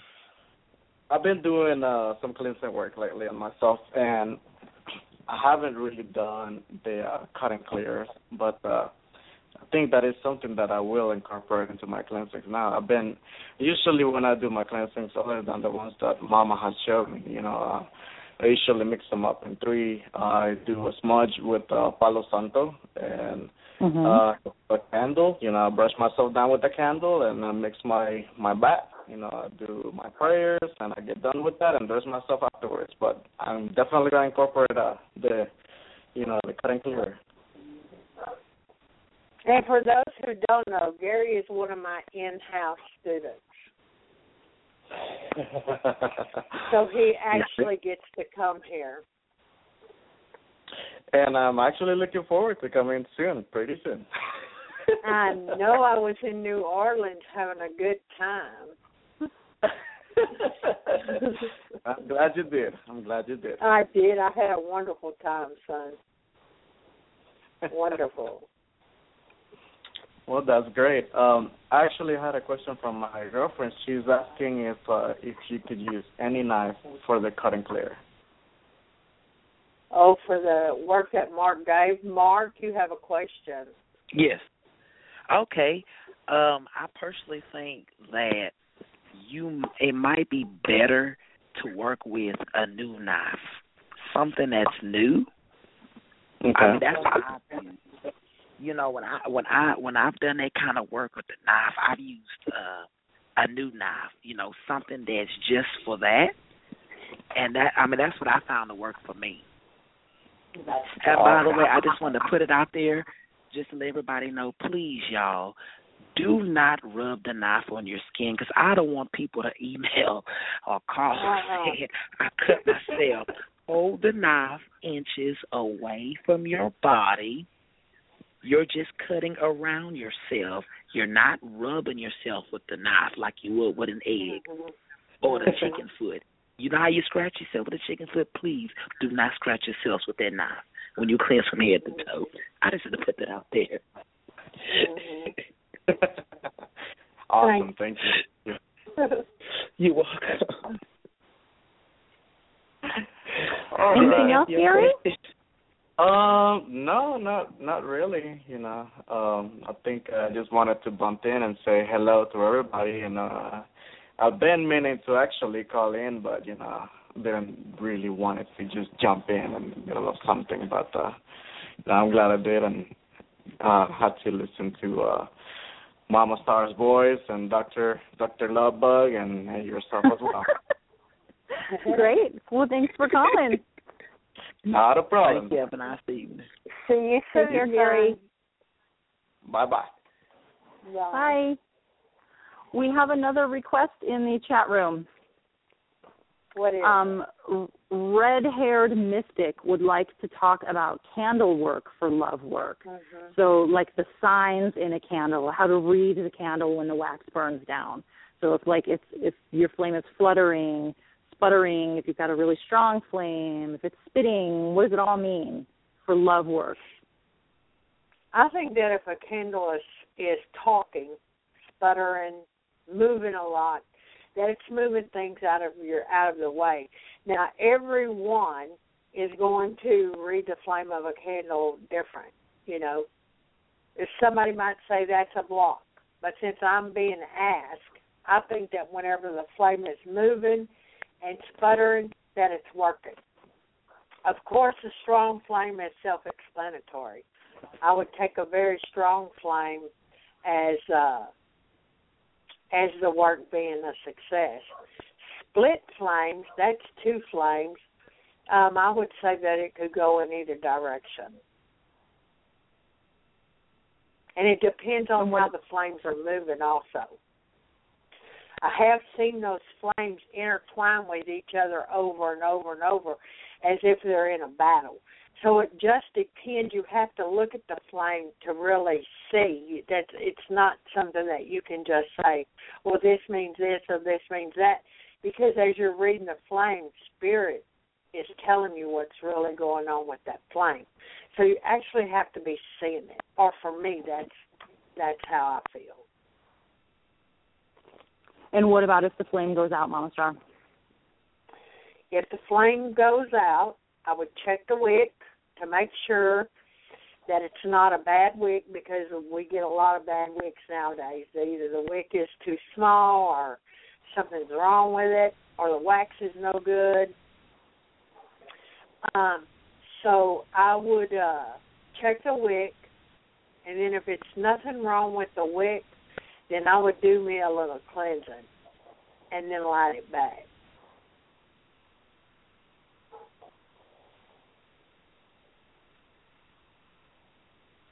I've been doing uh, some cleansing work lately on myself, and I haven't really done the uh, cutting clears, but uh, I think that is something that I will incorporate into my cleansings now. I've been usually when I do my cleansings, other than the ones that Mama has showed me, you know, uh, I usually mix them up in three. I do a smudge with uh, Palo Santo and Mm-hmm. uh, a candle. You know, I brush myself down with the candle and I mix my my bath. You know, I do my prayers and I get done with that and dress myself afterwards. But I'm definitely gonna incorporate uh, the, you know, the cutting clear. And for those who don't know, Gary is one of my in-house students. So he actually gets to come here. and I'm actually looking forward to coming soon, pretty soon. I know I was in New Orleans having a good time. I'm glad you did. I'm glad you did. I did. I had a wonderful time, son. Wonderful. Well, that's great. Um, I actually had a question from my girlfriend. She's asking if uh, if she could use any knife for the cutting clear. Oh, for the work that Mark gave. Mark, you have a question. Yes. Okay. Um, I personally think that you it might be better to work with a new knife, something that's new. I mean, that's what I do. You know, when I when I when I've done that kind of work with the knife, I've used uh, a new knife. You know, something that's just for that. And that I mean, that's what I found to work for me. And by the way, I just want to put it out there, just to let everybody know, please, y'all, do not rub the knife on your skin because I don't want people to email or call Uh-uh. saying I cut myself. Hold the knife inches away from your body. You're just cutting around yourself. You're not rubbing yourself with the knife like you would with an egg mm-hmm. or the chicken foot. You know how you scratch yourself with a chicken foot? Please do not scratch yourselves with that knife when you cleanse from head to toe. I just had to put that out there. Mm-hmm. awesome, thank you. You're welcome. All Anything right. else, Gary? Um, no, not not really. You know, um, I think I just wanted to bump in and say hello to everybody. And uh, I've been meaning to actually call in, but you know, didn't really want it to just jump in in the middle of something. But uh, I'm glad I did, and uh, had to listen to uh, Mama Starr's voice and Doctor Doctor Lovebug and, and yourself as well. Great. Well, thanks for calling. Not a problem. Thank you. Have a nice evening. See you soon, Take care, Gary. Bye bye. Bye. Hi. We have another request in the chat room. What is Um, Red Haired Mystic would like to talk about candle work for love work. it? Mhm. So, like the signs in a candle, how to read the candle when the wax burns down. So, if like it's if your flame is fluttering, sputtering, if you've got a really strong flame, if it's spitting, what does it all mean for love work? I think that if a candle is is talking, sputtering, moving a lot, that it's moving things out of your out of the way. Now everyone is going to read the flame of a candle different, you know. If somebody might say that's a block. But since I'm being asked, I think that whenever the flame is moving and sputtering, that it's working. Of course, a strong flame is self-explanatory. I would take a very strong flame as uh, as the work being a success. Split flames, that's two flames. Um, I would say that it could go in either direction. And it depends on how the flames are moving also. I have seen those flames intertwine with each other over and over and over as if they're in a battle. So it just depends. You have to look at the flame to really see that it's not something that you can just say, well, this means this or this means that. Because as you're reading the flame, spirit is telling you what's really going on with that flame. So you actually have to be seeing it. Or for me, that's that's how I feel. And what about if the flame goes out, Mama Starr? If the flame goes out, I would check the wick to make sure that it's not a bad wick because we get a lot of bad wicks nowadays. Either the wick is too small or something's wrong with it or the wax is no good. Um, so I would uh, check the wick, and then if it's nothing wrong with the wick, then I would do me a little cleansing, and then light it back.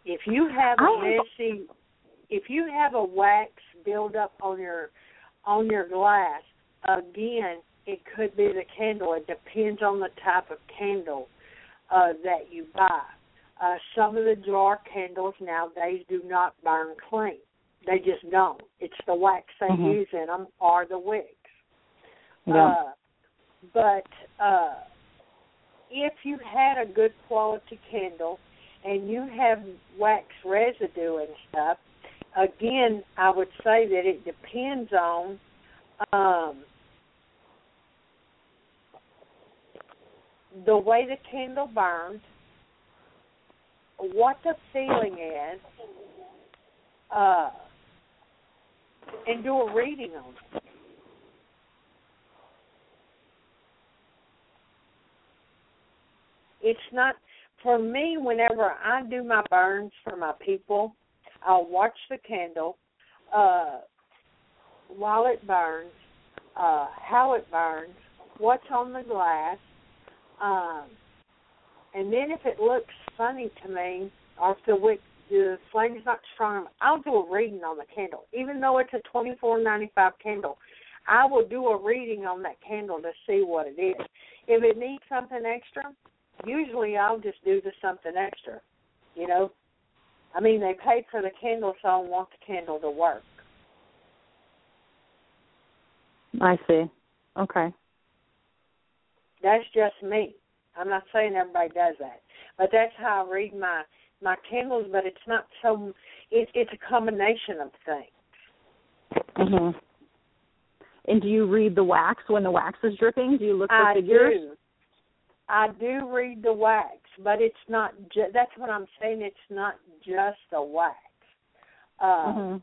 If you have a messy, if you have a wax build up on your on your glass, again, it could be the candle. It depends on the type of candle uh, that you buy. Uh, some of the jar candles nowadays do not burn clean. They just don't. It's the wax they mm-hmm. use in them or the wicks. Yeah. Uh, but uh, if you had a good quality candle and you have wax residue and stuff, again, I would say that it depends on um, the way the candle burns, what the feeling is, uh, and do a reading on it. It's not for me. Whenever I do my burns for my people, I'll watch the candle uh, while it burns, uh, how it burns, what's on the glass, um, and then if it looks funny to me, or if the wick the flame's not strong enough, I'll do a reading on the candle. Even though it's a twenty four ninety five candle, I will do a reading on that candle to see what it is. If it needs something extra, usually I'll just do the something extra. You know, I mean they paid for the candle, so I want the candle to work. I see. Okay. That's just me. I'm not saying everybody does that, but that's how I read my my candles. But it's not so. It, it's a combination of things. Mhm. And do you read the wax when the wax is dripping? Do you look for I figures? do. I do read the wax, but it's not. Ju- that's what I'm saying. It's not just the wax. Uh, Mhm.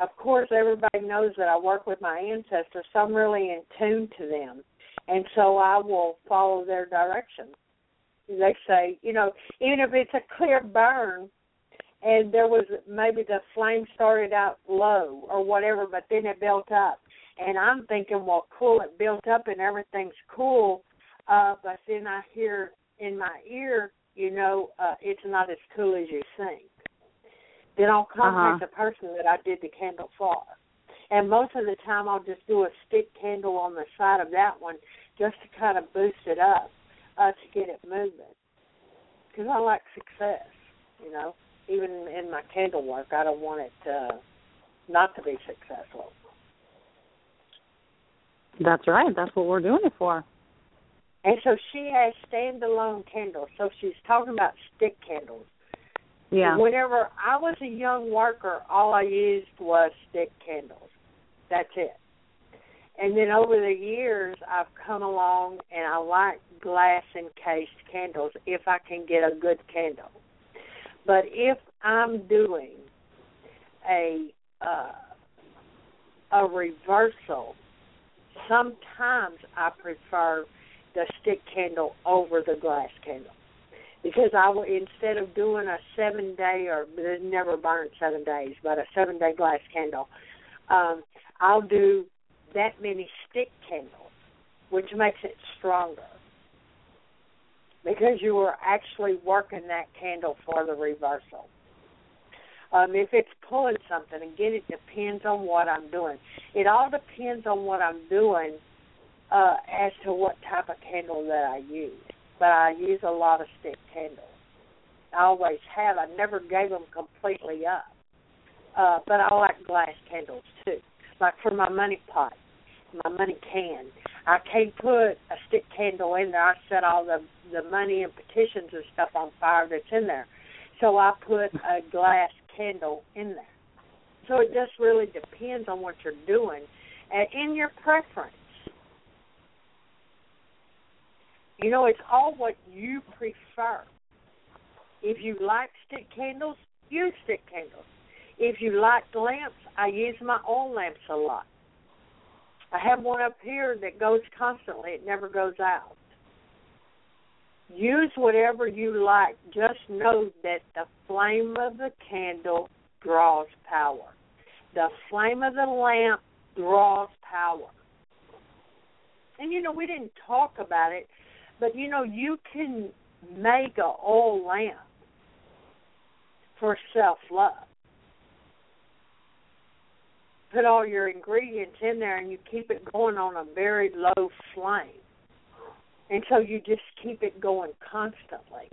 Of course, everybody knows that I work with my ancestors, so I'm really in tune to them and so I will follow their directions. They say, you know, even if it's a clear burn, and there was maybe the flame started out low or whatever, but then it built up, and I'm thinking, well, cool, it built up and everything's cool, uh, but then I hear in my ear, you know, uh, it's not as cool as you think. Then I'll contact Uh-huh. the person that I did the candle for. And most of the time, I'll just do a stick candle on the side of that one just to kind of boost it up uh, to get it moving. Because I like success, you know. Even in my candle work, I don't want it uh, not to be successful. That's right. That's what we're doing it for. And so she has standalone candles. So she's talking about stick candles. Yeah. Whenever I was a young worker, all I used was stick candles. That's it. And then over the years, I've come along and I like glass encased candles if I can get a good candle. But if I'm doing a uh, a reversal, sometimes I prefer the stick candle over the glass candle because I will instead of doing a seven day or it never burns seven days, but a seven day glass candle, um, I'll do that many stick candles, which makes it stronger because you are actually working that candle for the reversal. Um, if it's pulling something, again, it depends on what I'm doing. It all depends on what I'm doing uh, as to what type of candle that I use. But I use a lot of stick candles. I always have. I never gave them completely up. Uh, but I like glass candles too. Like for my money pot, my money can. I can't put a stick candle in there. I set all the the money and petitions and stuff on fire that's in there. So I put a glass candle in there. So it just really depends on what you're doing and in your preference. You know, it's all what you prefer. If you like stick candles, use stick candles. If you like lamps, I use my oil lamps a lot. I have one up here that goes constantly, it never goes out. Use whatever you like. Just know that the flame of the candle draws power. The flame of the lamp draws power. And you know, we didn't talk about it, but you know, you can make a oil lamp for self love. Put all your ingredients in there and you keep it going on a very low flame. And so you just keep it going constantly.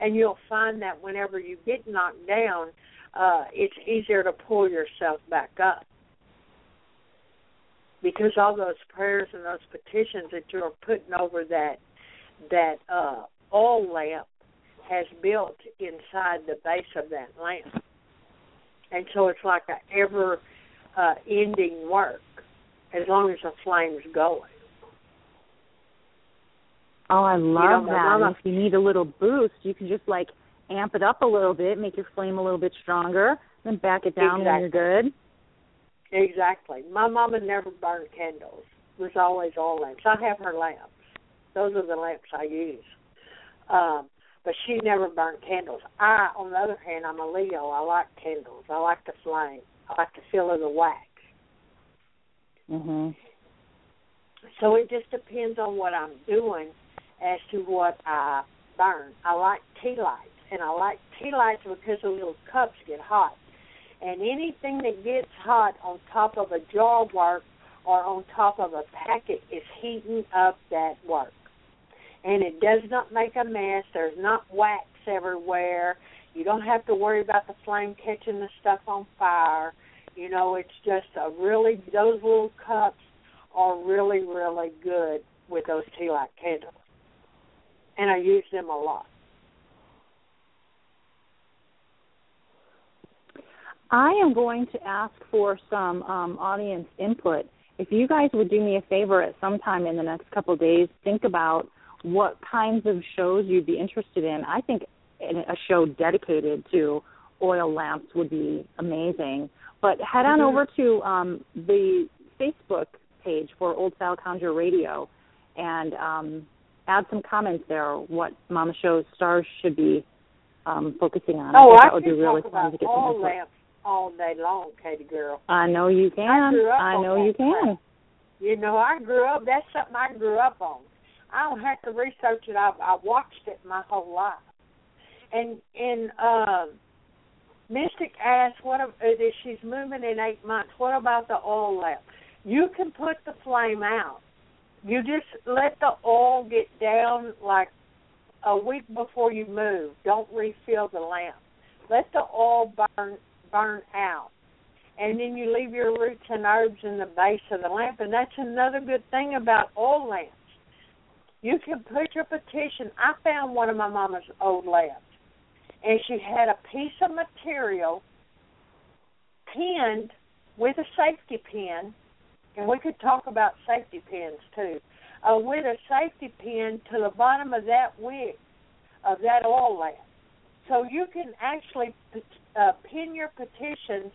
And you'll find that whenever you get knocked down, uh, it's easier to pull yourself back up. Because all those prayers and those petitions that you're putting over that that uh oil lamp has built inside the base of that lamp. And so it's like a ever uh ending work as long as the flame's going. Oh, I love You know, that. mama- if you need a little boost, you can just like amp it up a little bit, make your flame a little bit stronger, then back it down when you're good. Exactly. My mama never burned candles. It was always oil lamps. I have her lamps. Those are the lamps I use. Um, but she never burned candles. I, on the other hand, I'm a Leo. I like candles. I like the flame. I like the feel of the wax. Mhm. So it just depends on what I'm doing as to what I burn. I like tea lights, and I like tea lights because the little cups get hot. And anything that gets hot on top of a jar work or on top of a packet is heating up that work. And it does not make a mess. There's not wax everywhere. You don't have to worry about the flame catching the stuff on fire. You know, it's just a really those little cups are really, really good with those tea light candles. And I use them a lot. I am going to ask for some um, audience input. If you guys would do me a favor at some time in the next couple of days, think about what kinds of shows you'd be interested in. I think a show dedicated to oil lamps would be amazing. But head on Mhm. over to um, the Facebook page for Old Style Conjure Radio and um, add some comments there. What Mama Show's stars should be um, focusing on. Oh, think I that would be really talk fun about to get some all input. lamps all day long, Katie girl. I know you can. up I know you can. You know, I grew up. That's something I grew up on. I don't have to research it. I've I watched it my whole life. And and uh, Mystic asked, "What if if she's moving in eight months? What about the oil lamp? You can put the flame out. You just let the oil get down like a week before you move. Don't refill the lamp. Let the oil burn burn out." and then you leave your roots and herbs in the base of the lamp. And that's another good thing about oil lamps. You can put your petition. I found one of my mama's old lamps, and she had a piece of material pinned with a safety pin, and we could talk about safety pins too. Uh, with a safety pin to the bottom of that wick of that oil lamp, so you can actually uh, pin your petitions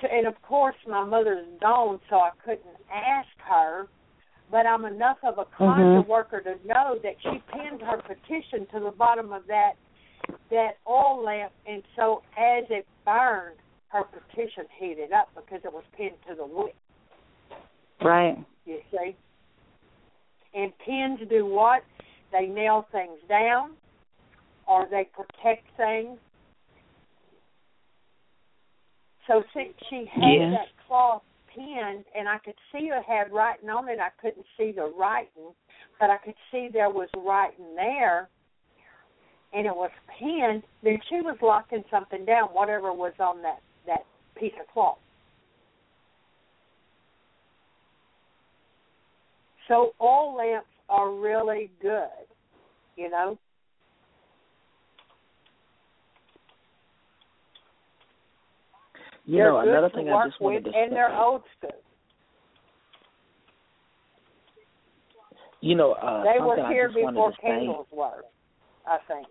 to, and of course my mother's gone, so I couldn't ask her. But I'm enough of a conjure Mhm. worker to know that she pinned her petition to the bottom of that that oil lamp, and so as it burned, her petition heated up because it was pinned to the wick. Right. You see, and pins do what? They nail things down, or they protect things. So since she had Yes. that cloth pinned, and I could see it had writing on it, I couldn't see the writing, but I could see there was writing there, and it was pinned. Then she was locking something down, whatever was on that that piece of cloth. So oil lamps are really good, you know. You they're know, another thing I just wanted to and they're old school. You know, uh, they were here I just wanted before candles were, I think.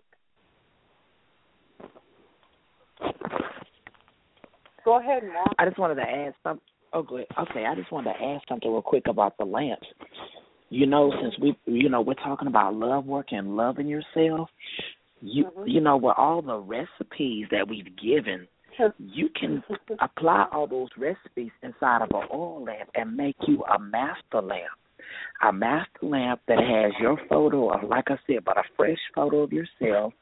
Go ahead, Mark. I just wanted to add something. Oh, good. Okay, I just wanted to add something real quick about the lamps. You know, since we, you know, we're talking about love work and loving yourself. You, Mhm. you know, with all the recipes that we've given, you can apply all those recipes inside of an oil lamp and make you a master lamp. A master lamp that has your photo of, like I said, but a fresh photo of yourself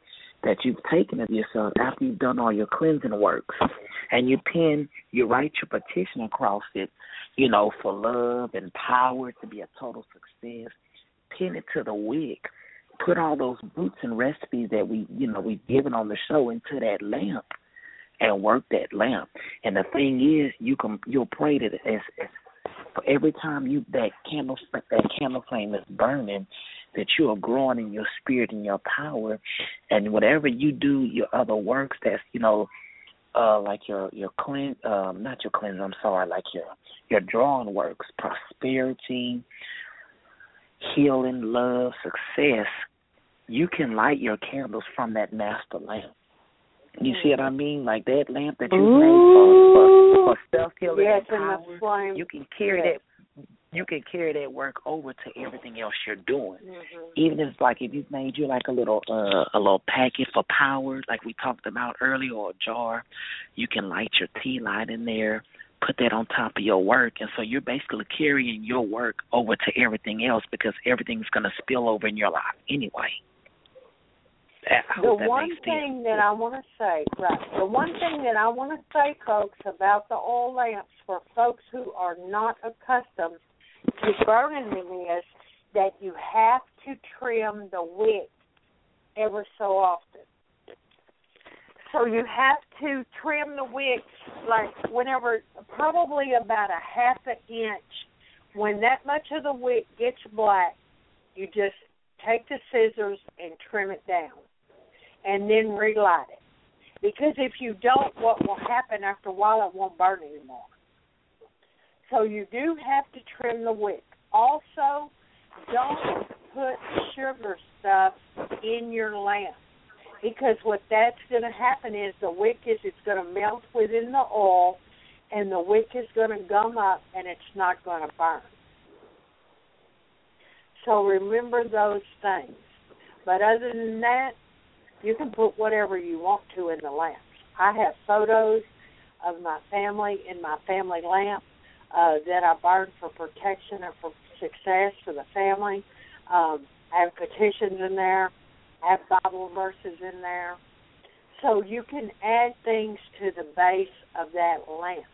that you've taken of yourself after you've done all your cleansing works. And you pin, you write your petition across it, you know, for love and power to be a total success. Pin it to the wick. Put all those roots and recipes that we, you know, we've given on the show into that lamp and work that lamp. And the thing is, you can you'll pray that as, as for every time you that candle that candle flame is burning, that you are growing in your spirit and your power, and whatever you do, your other works that's you know, uh, like your your clean um not your cleanse I'm sorry, like your your drawing works, prosperity, healing, love, success. You can light your candles from that master lamp. You see what I mean? Like that lamp that you made for for, for self healing yes, and and power. the flame. You can carry yes. that. You can carry that work over to everything else you're doing. Mhm. Even if it's like if you've made you like a little uh a little packet for power, like we talked about earlier, or a jar, you can light your tea light in there, put that on top of your work, and so you're basically carrying your work over to everything else because everything's gonna spill over in your life anyway. The one thing that I want to say, right, the one thing that I want to say, folks, about the oil lamps for folks who are not accustomed to burning them is that you have to trim the wick ever so often. So you have to trim the wick like whenever, probably about a half an inch. When that much of the wick gets black, you just take the scissors and trim it down and then relight it. Because if you don't, what will happen after a while, it won't burn anymore. So you do have to trim the wick. Also, don't put sugar stuff in your lamp because what that's going to happen is the wick is it's going to melt within the oil and the wick is going to gum up and it's not going to burn. So remember those things. But other than that, you can put whatever you want to in the lamps. I have photos of my family in my family lamp uh, that I burn for protection and for success for the family. Um, I have petitions in there. I have Bible verses in there. So you can add things to the base of that lamp.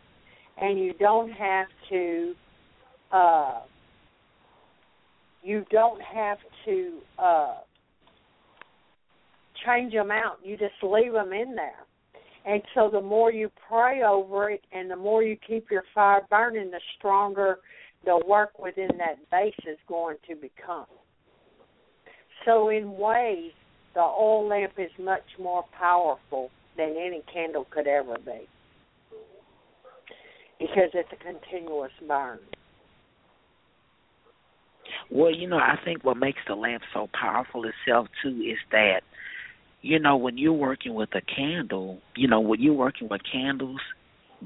And you don't have to uh, you don't have to uh, change them out. You just leave them in there. And so the more you pray over it and the more you keep your fire burning, the stronger the work within that base is going to become. So in ways, the oil lamp is much more powerful than any candle could ever be because it's a continuous burn. Well, you know, I think what makes the lamp so powerful itself too is that, you know, when you're working with a candle, you know, when you're working with candles,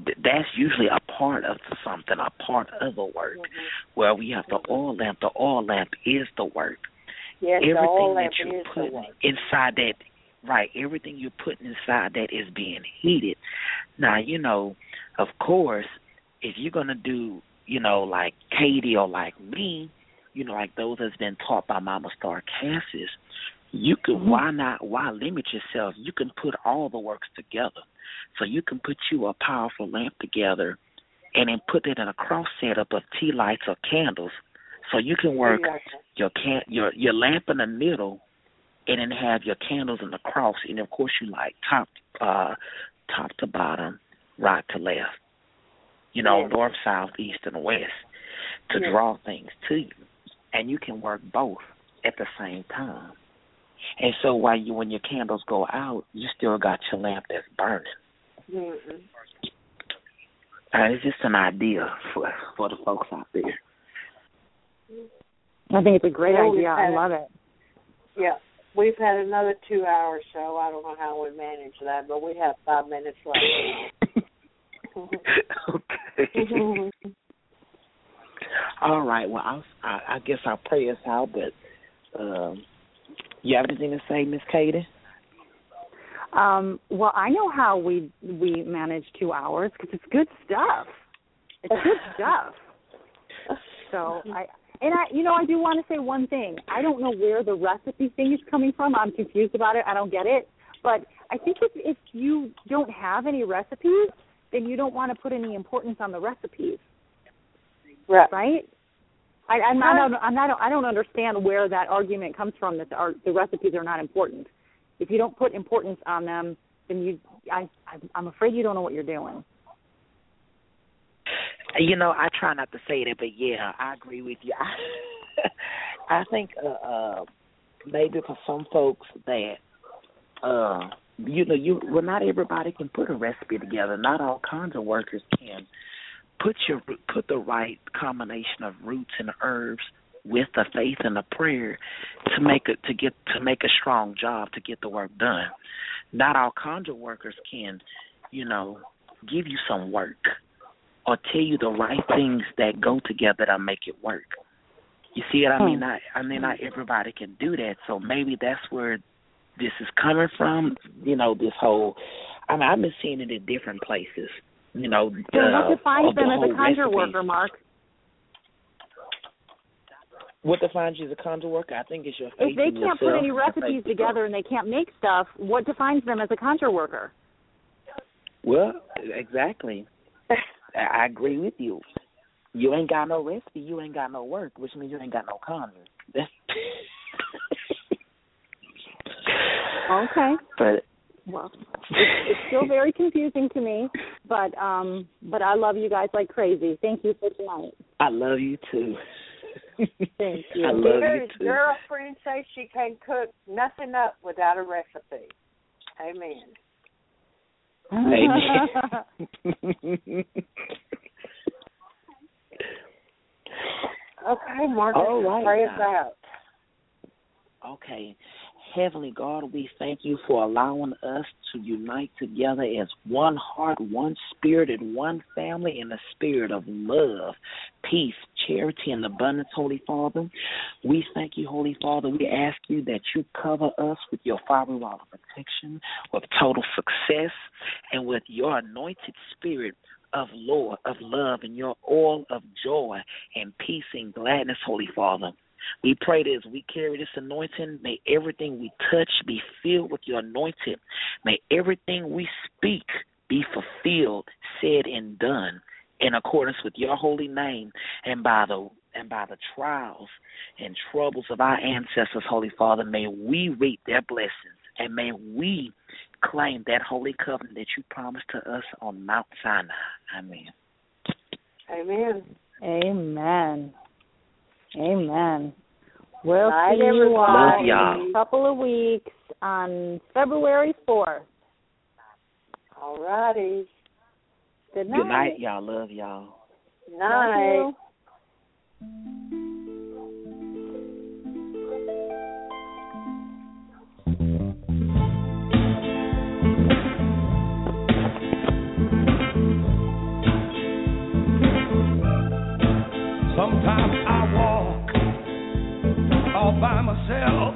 th- that's usually a part of something, a part of the work. Mm-hmm. Where we have the oil lamp, the oil lamp is the work. Yes, everything the oil that lamp the putting work. inside that, right? Everything you're putting inside that is being heated. Now, you know, of course, if you're gonna do, you know, like Katie or like me, you know, like those that's been taught by Mama Starr Cassis, you Mm-hmm. why not why limit yourself? You can put all the works together. So you can put you a powerful lamp together and then put it in a cross setup of tea lights or candles. So you can work Exactly. your can your your lamp in the middle and then have your candles in the cross and of course you like top uh top to bottom, right to left. You know, Yes. north, south, east and west to Yes. draw things to you. and you can work both at the same time. And so while you when your candles go out, you still got your lamp that's burning. Mm-mm. Uh, it's just an idea for for the folks out there. I think it's a great Well, idea. I we've love it. Yeah. We've had another two hour show. I don't know how we manage that, but we have five minutes left. okay. All right. Well, I'll, I, I guess I'll pray us out. But um, you have anything to say, Miss Katie? Um, well, I know how we we manage two hours because it's good stuff. It's good stuff. So I and I, you know, I do want to say one thing. I don't know where the recipe thing is coming from. I'm confused about it. I don't get it. But I think if if you don't have any recipes, then you don't want to put any importance on the recipes, right. right? I, I'm not. I'm not. I don't understand where that argument comes from that the, ar- the recipes are not important. If you don't put importance on them, then you. I. I- I'm afraid you don't know what you're doing. You know, I try not to say that, but yeah, I agree with you. I, I think uh, uh maybe for some folks that uh you know, you well not everybody can put a recipe together. Not all kinds of workers can put your put the right combination of roots and herbs with the faith and the prayer to make it to get to make a strong job to get the work done. Not all conjure workers can, you know, give you some work or tell you the right things that go together to make it work. You see what I mean? Hmm. Not I mean not everybody can do that. So maybe that's where this is coming from. You know, this whole I mean I've been seeing it in different places. You know, So uh, what defines of the them as a conjure recipes. worker, Mark? What defines you as a conjure worker? I think it's your faith If they in can't put any recipes together and they can't make stuff, what defines them as a conjure worker? Well, exactly. I I agree with you. You ain't got no recipe, you ain't got no work, which means you ain't got no conjure. Okay. but Well, it's, it's still very confusing to me, but um, but I love you guys like crazy. Thank you for tonight. I love you too. Thank you. I love you Gary's too. girlfriend says she can cook nothing up without a recipe. Amen. Amen. Okay, Marcus, All right pray us out. Okay. Heavenly God, we thank you for allowing us to unite together as one heart, one spirit, and one family in the spirit of love, peace, charity, and abundance, Holy Father. We thank you, Holy Father. We ask you that you cover us with your firewall of protection, with total success, and with your anointed spirit of Lord, of love, and your oil of joy and peace and gladness, Holy Father. We pray that as we carry this anointing, may everything we touch be filled with your anointing. May everything we speak be fulfilled, said, and done in accordance with your holy name and by the and by the trials and troubles of our ancestors, Holy Father, may we reap their blessings and may we claim that holy covenant that you promised to us on Mount Sinai. Amen. Amen. Amen. Amen. We'll see you all in a couple of weeks on February 4th. All righty. Good night. Good night, y'all. Love y'all. Night. Sometimes I by myself.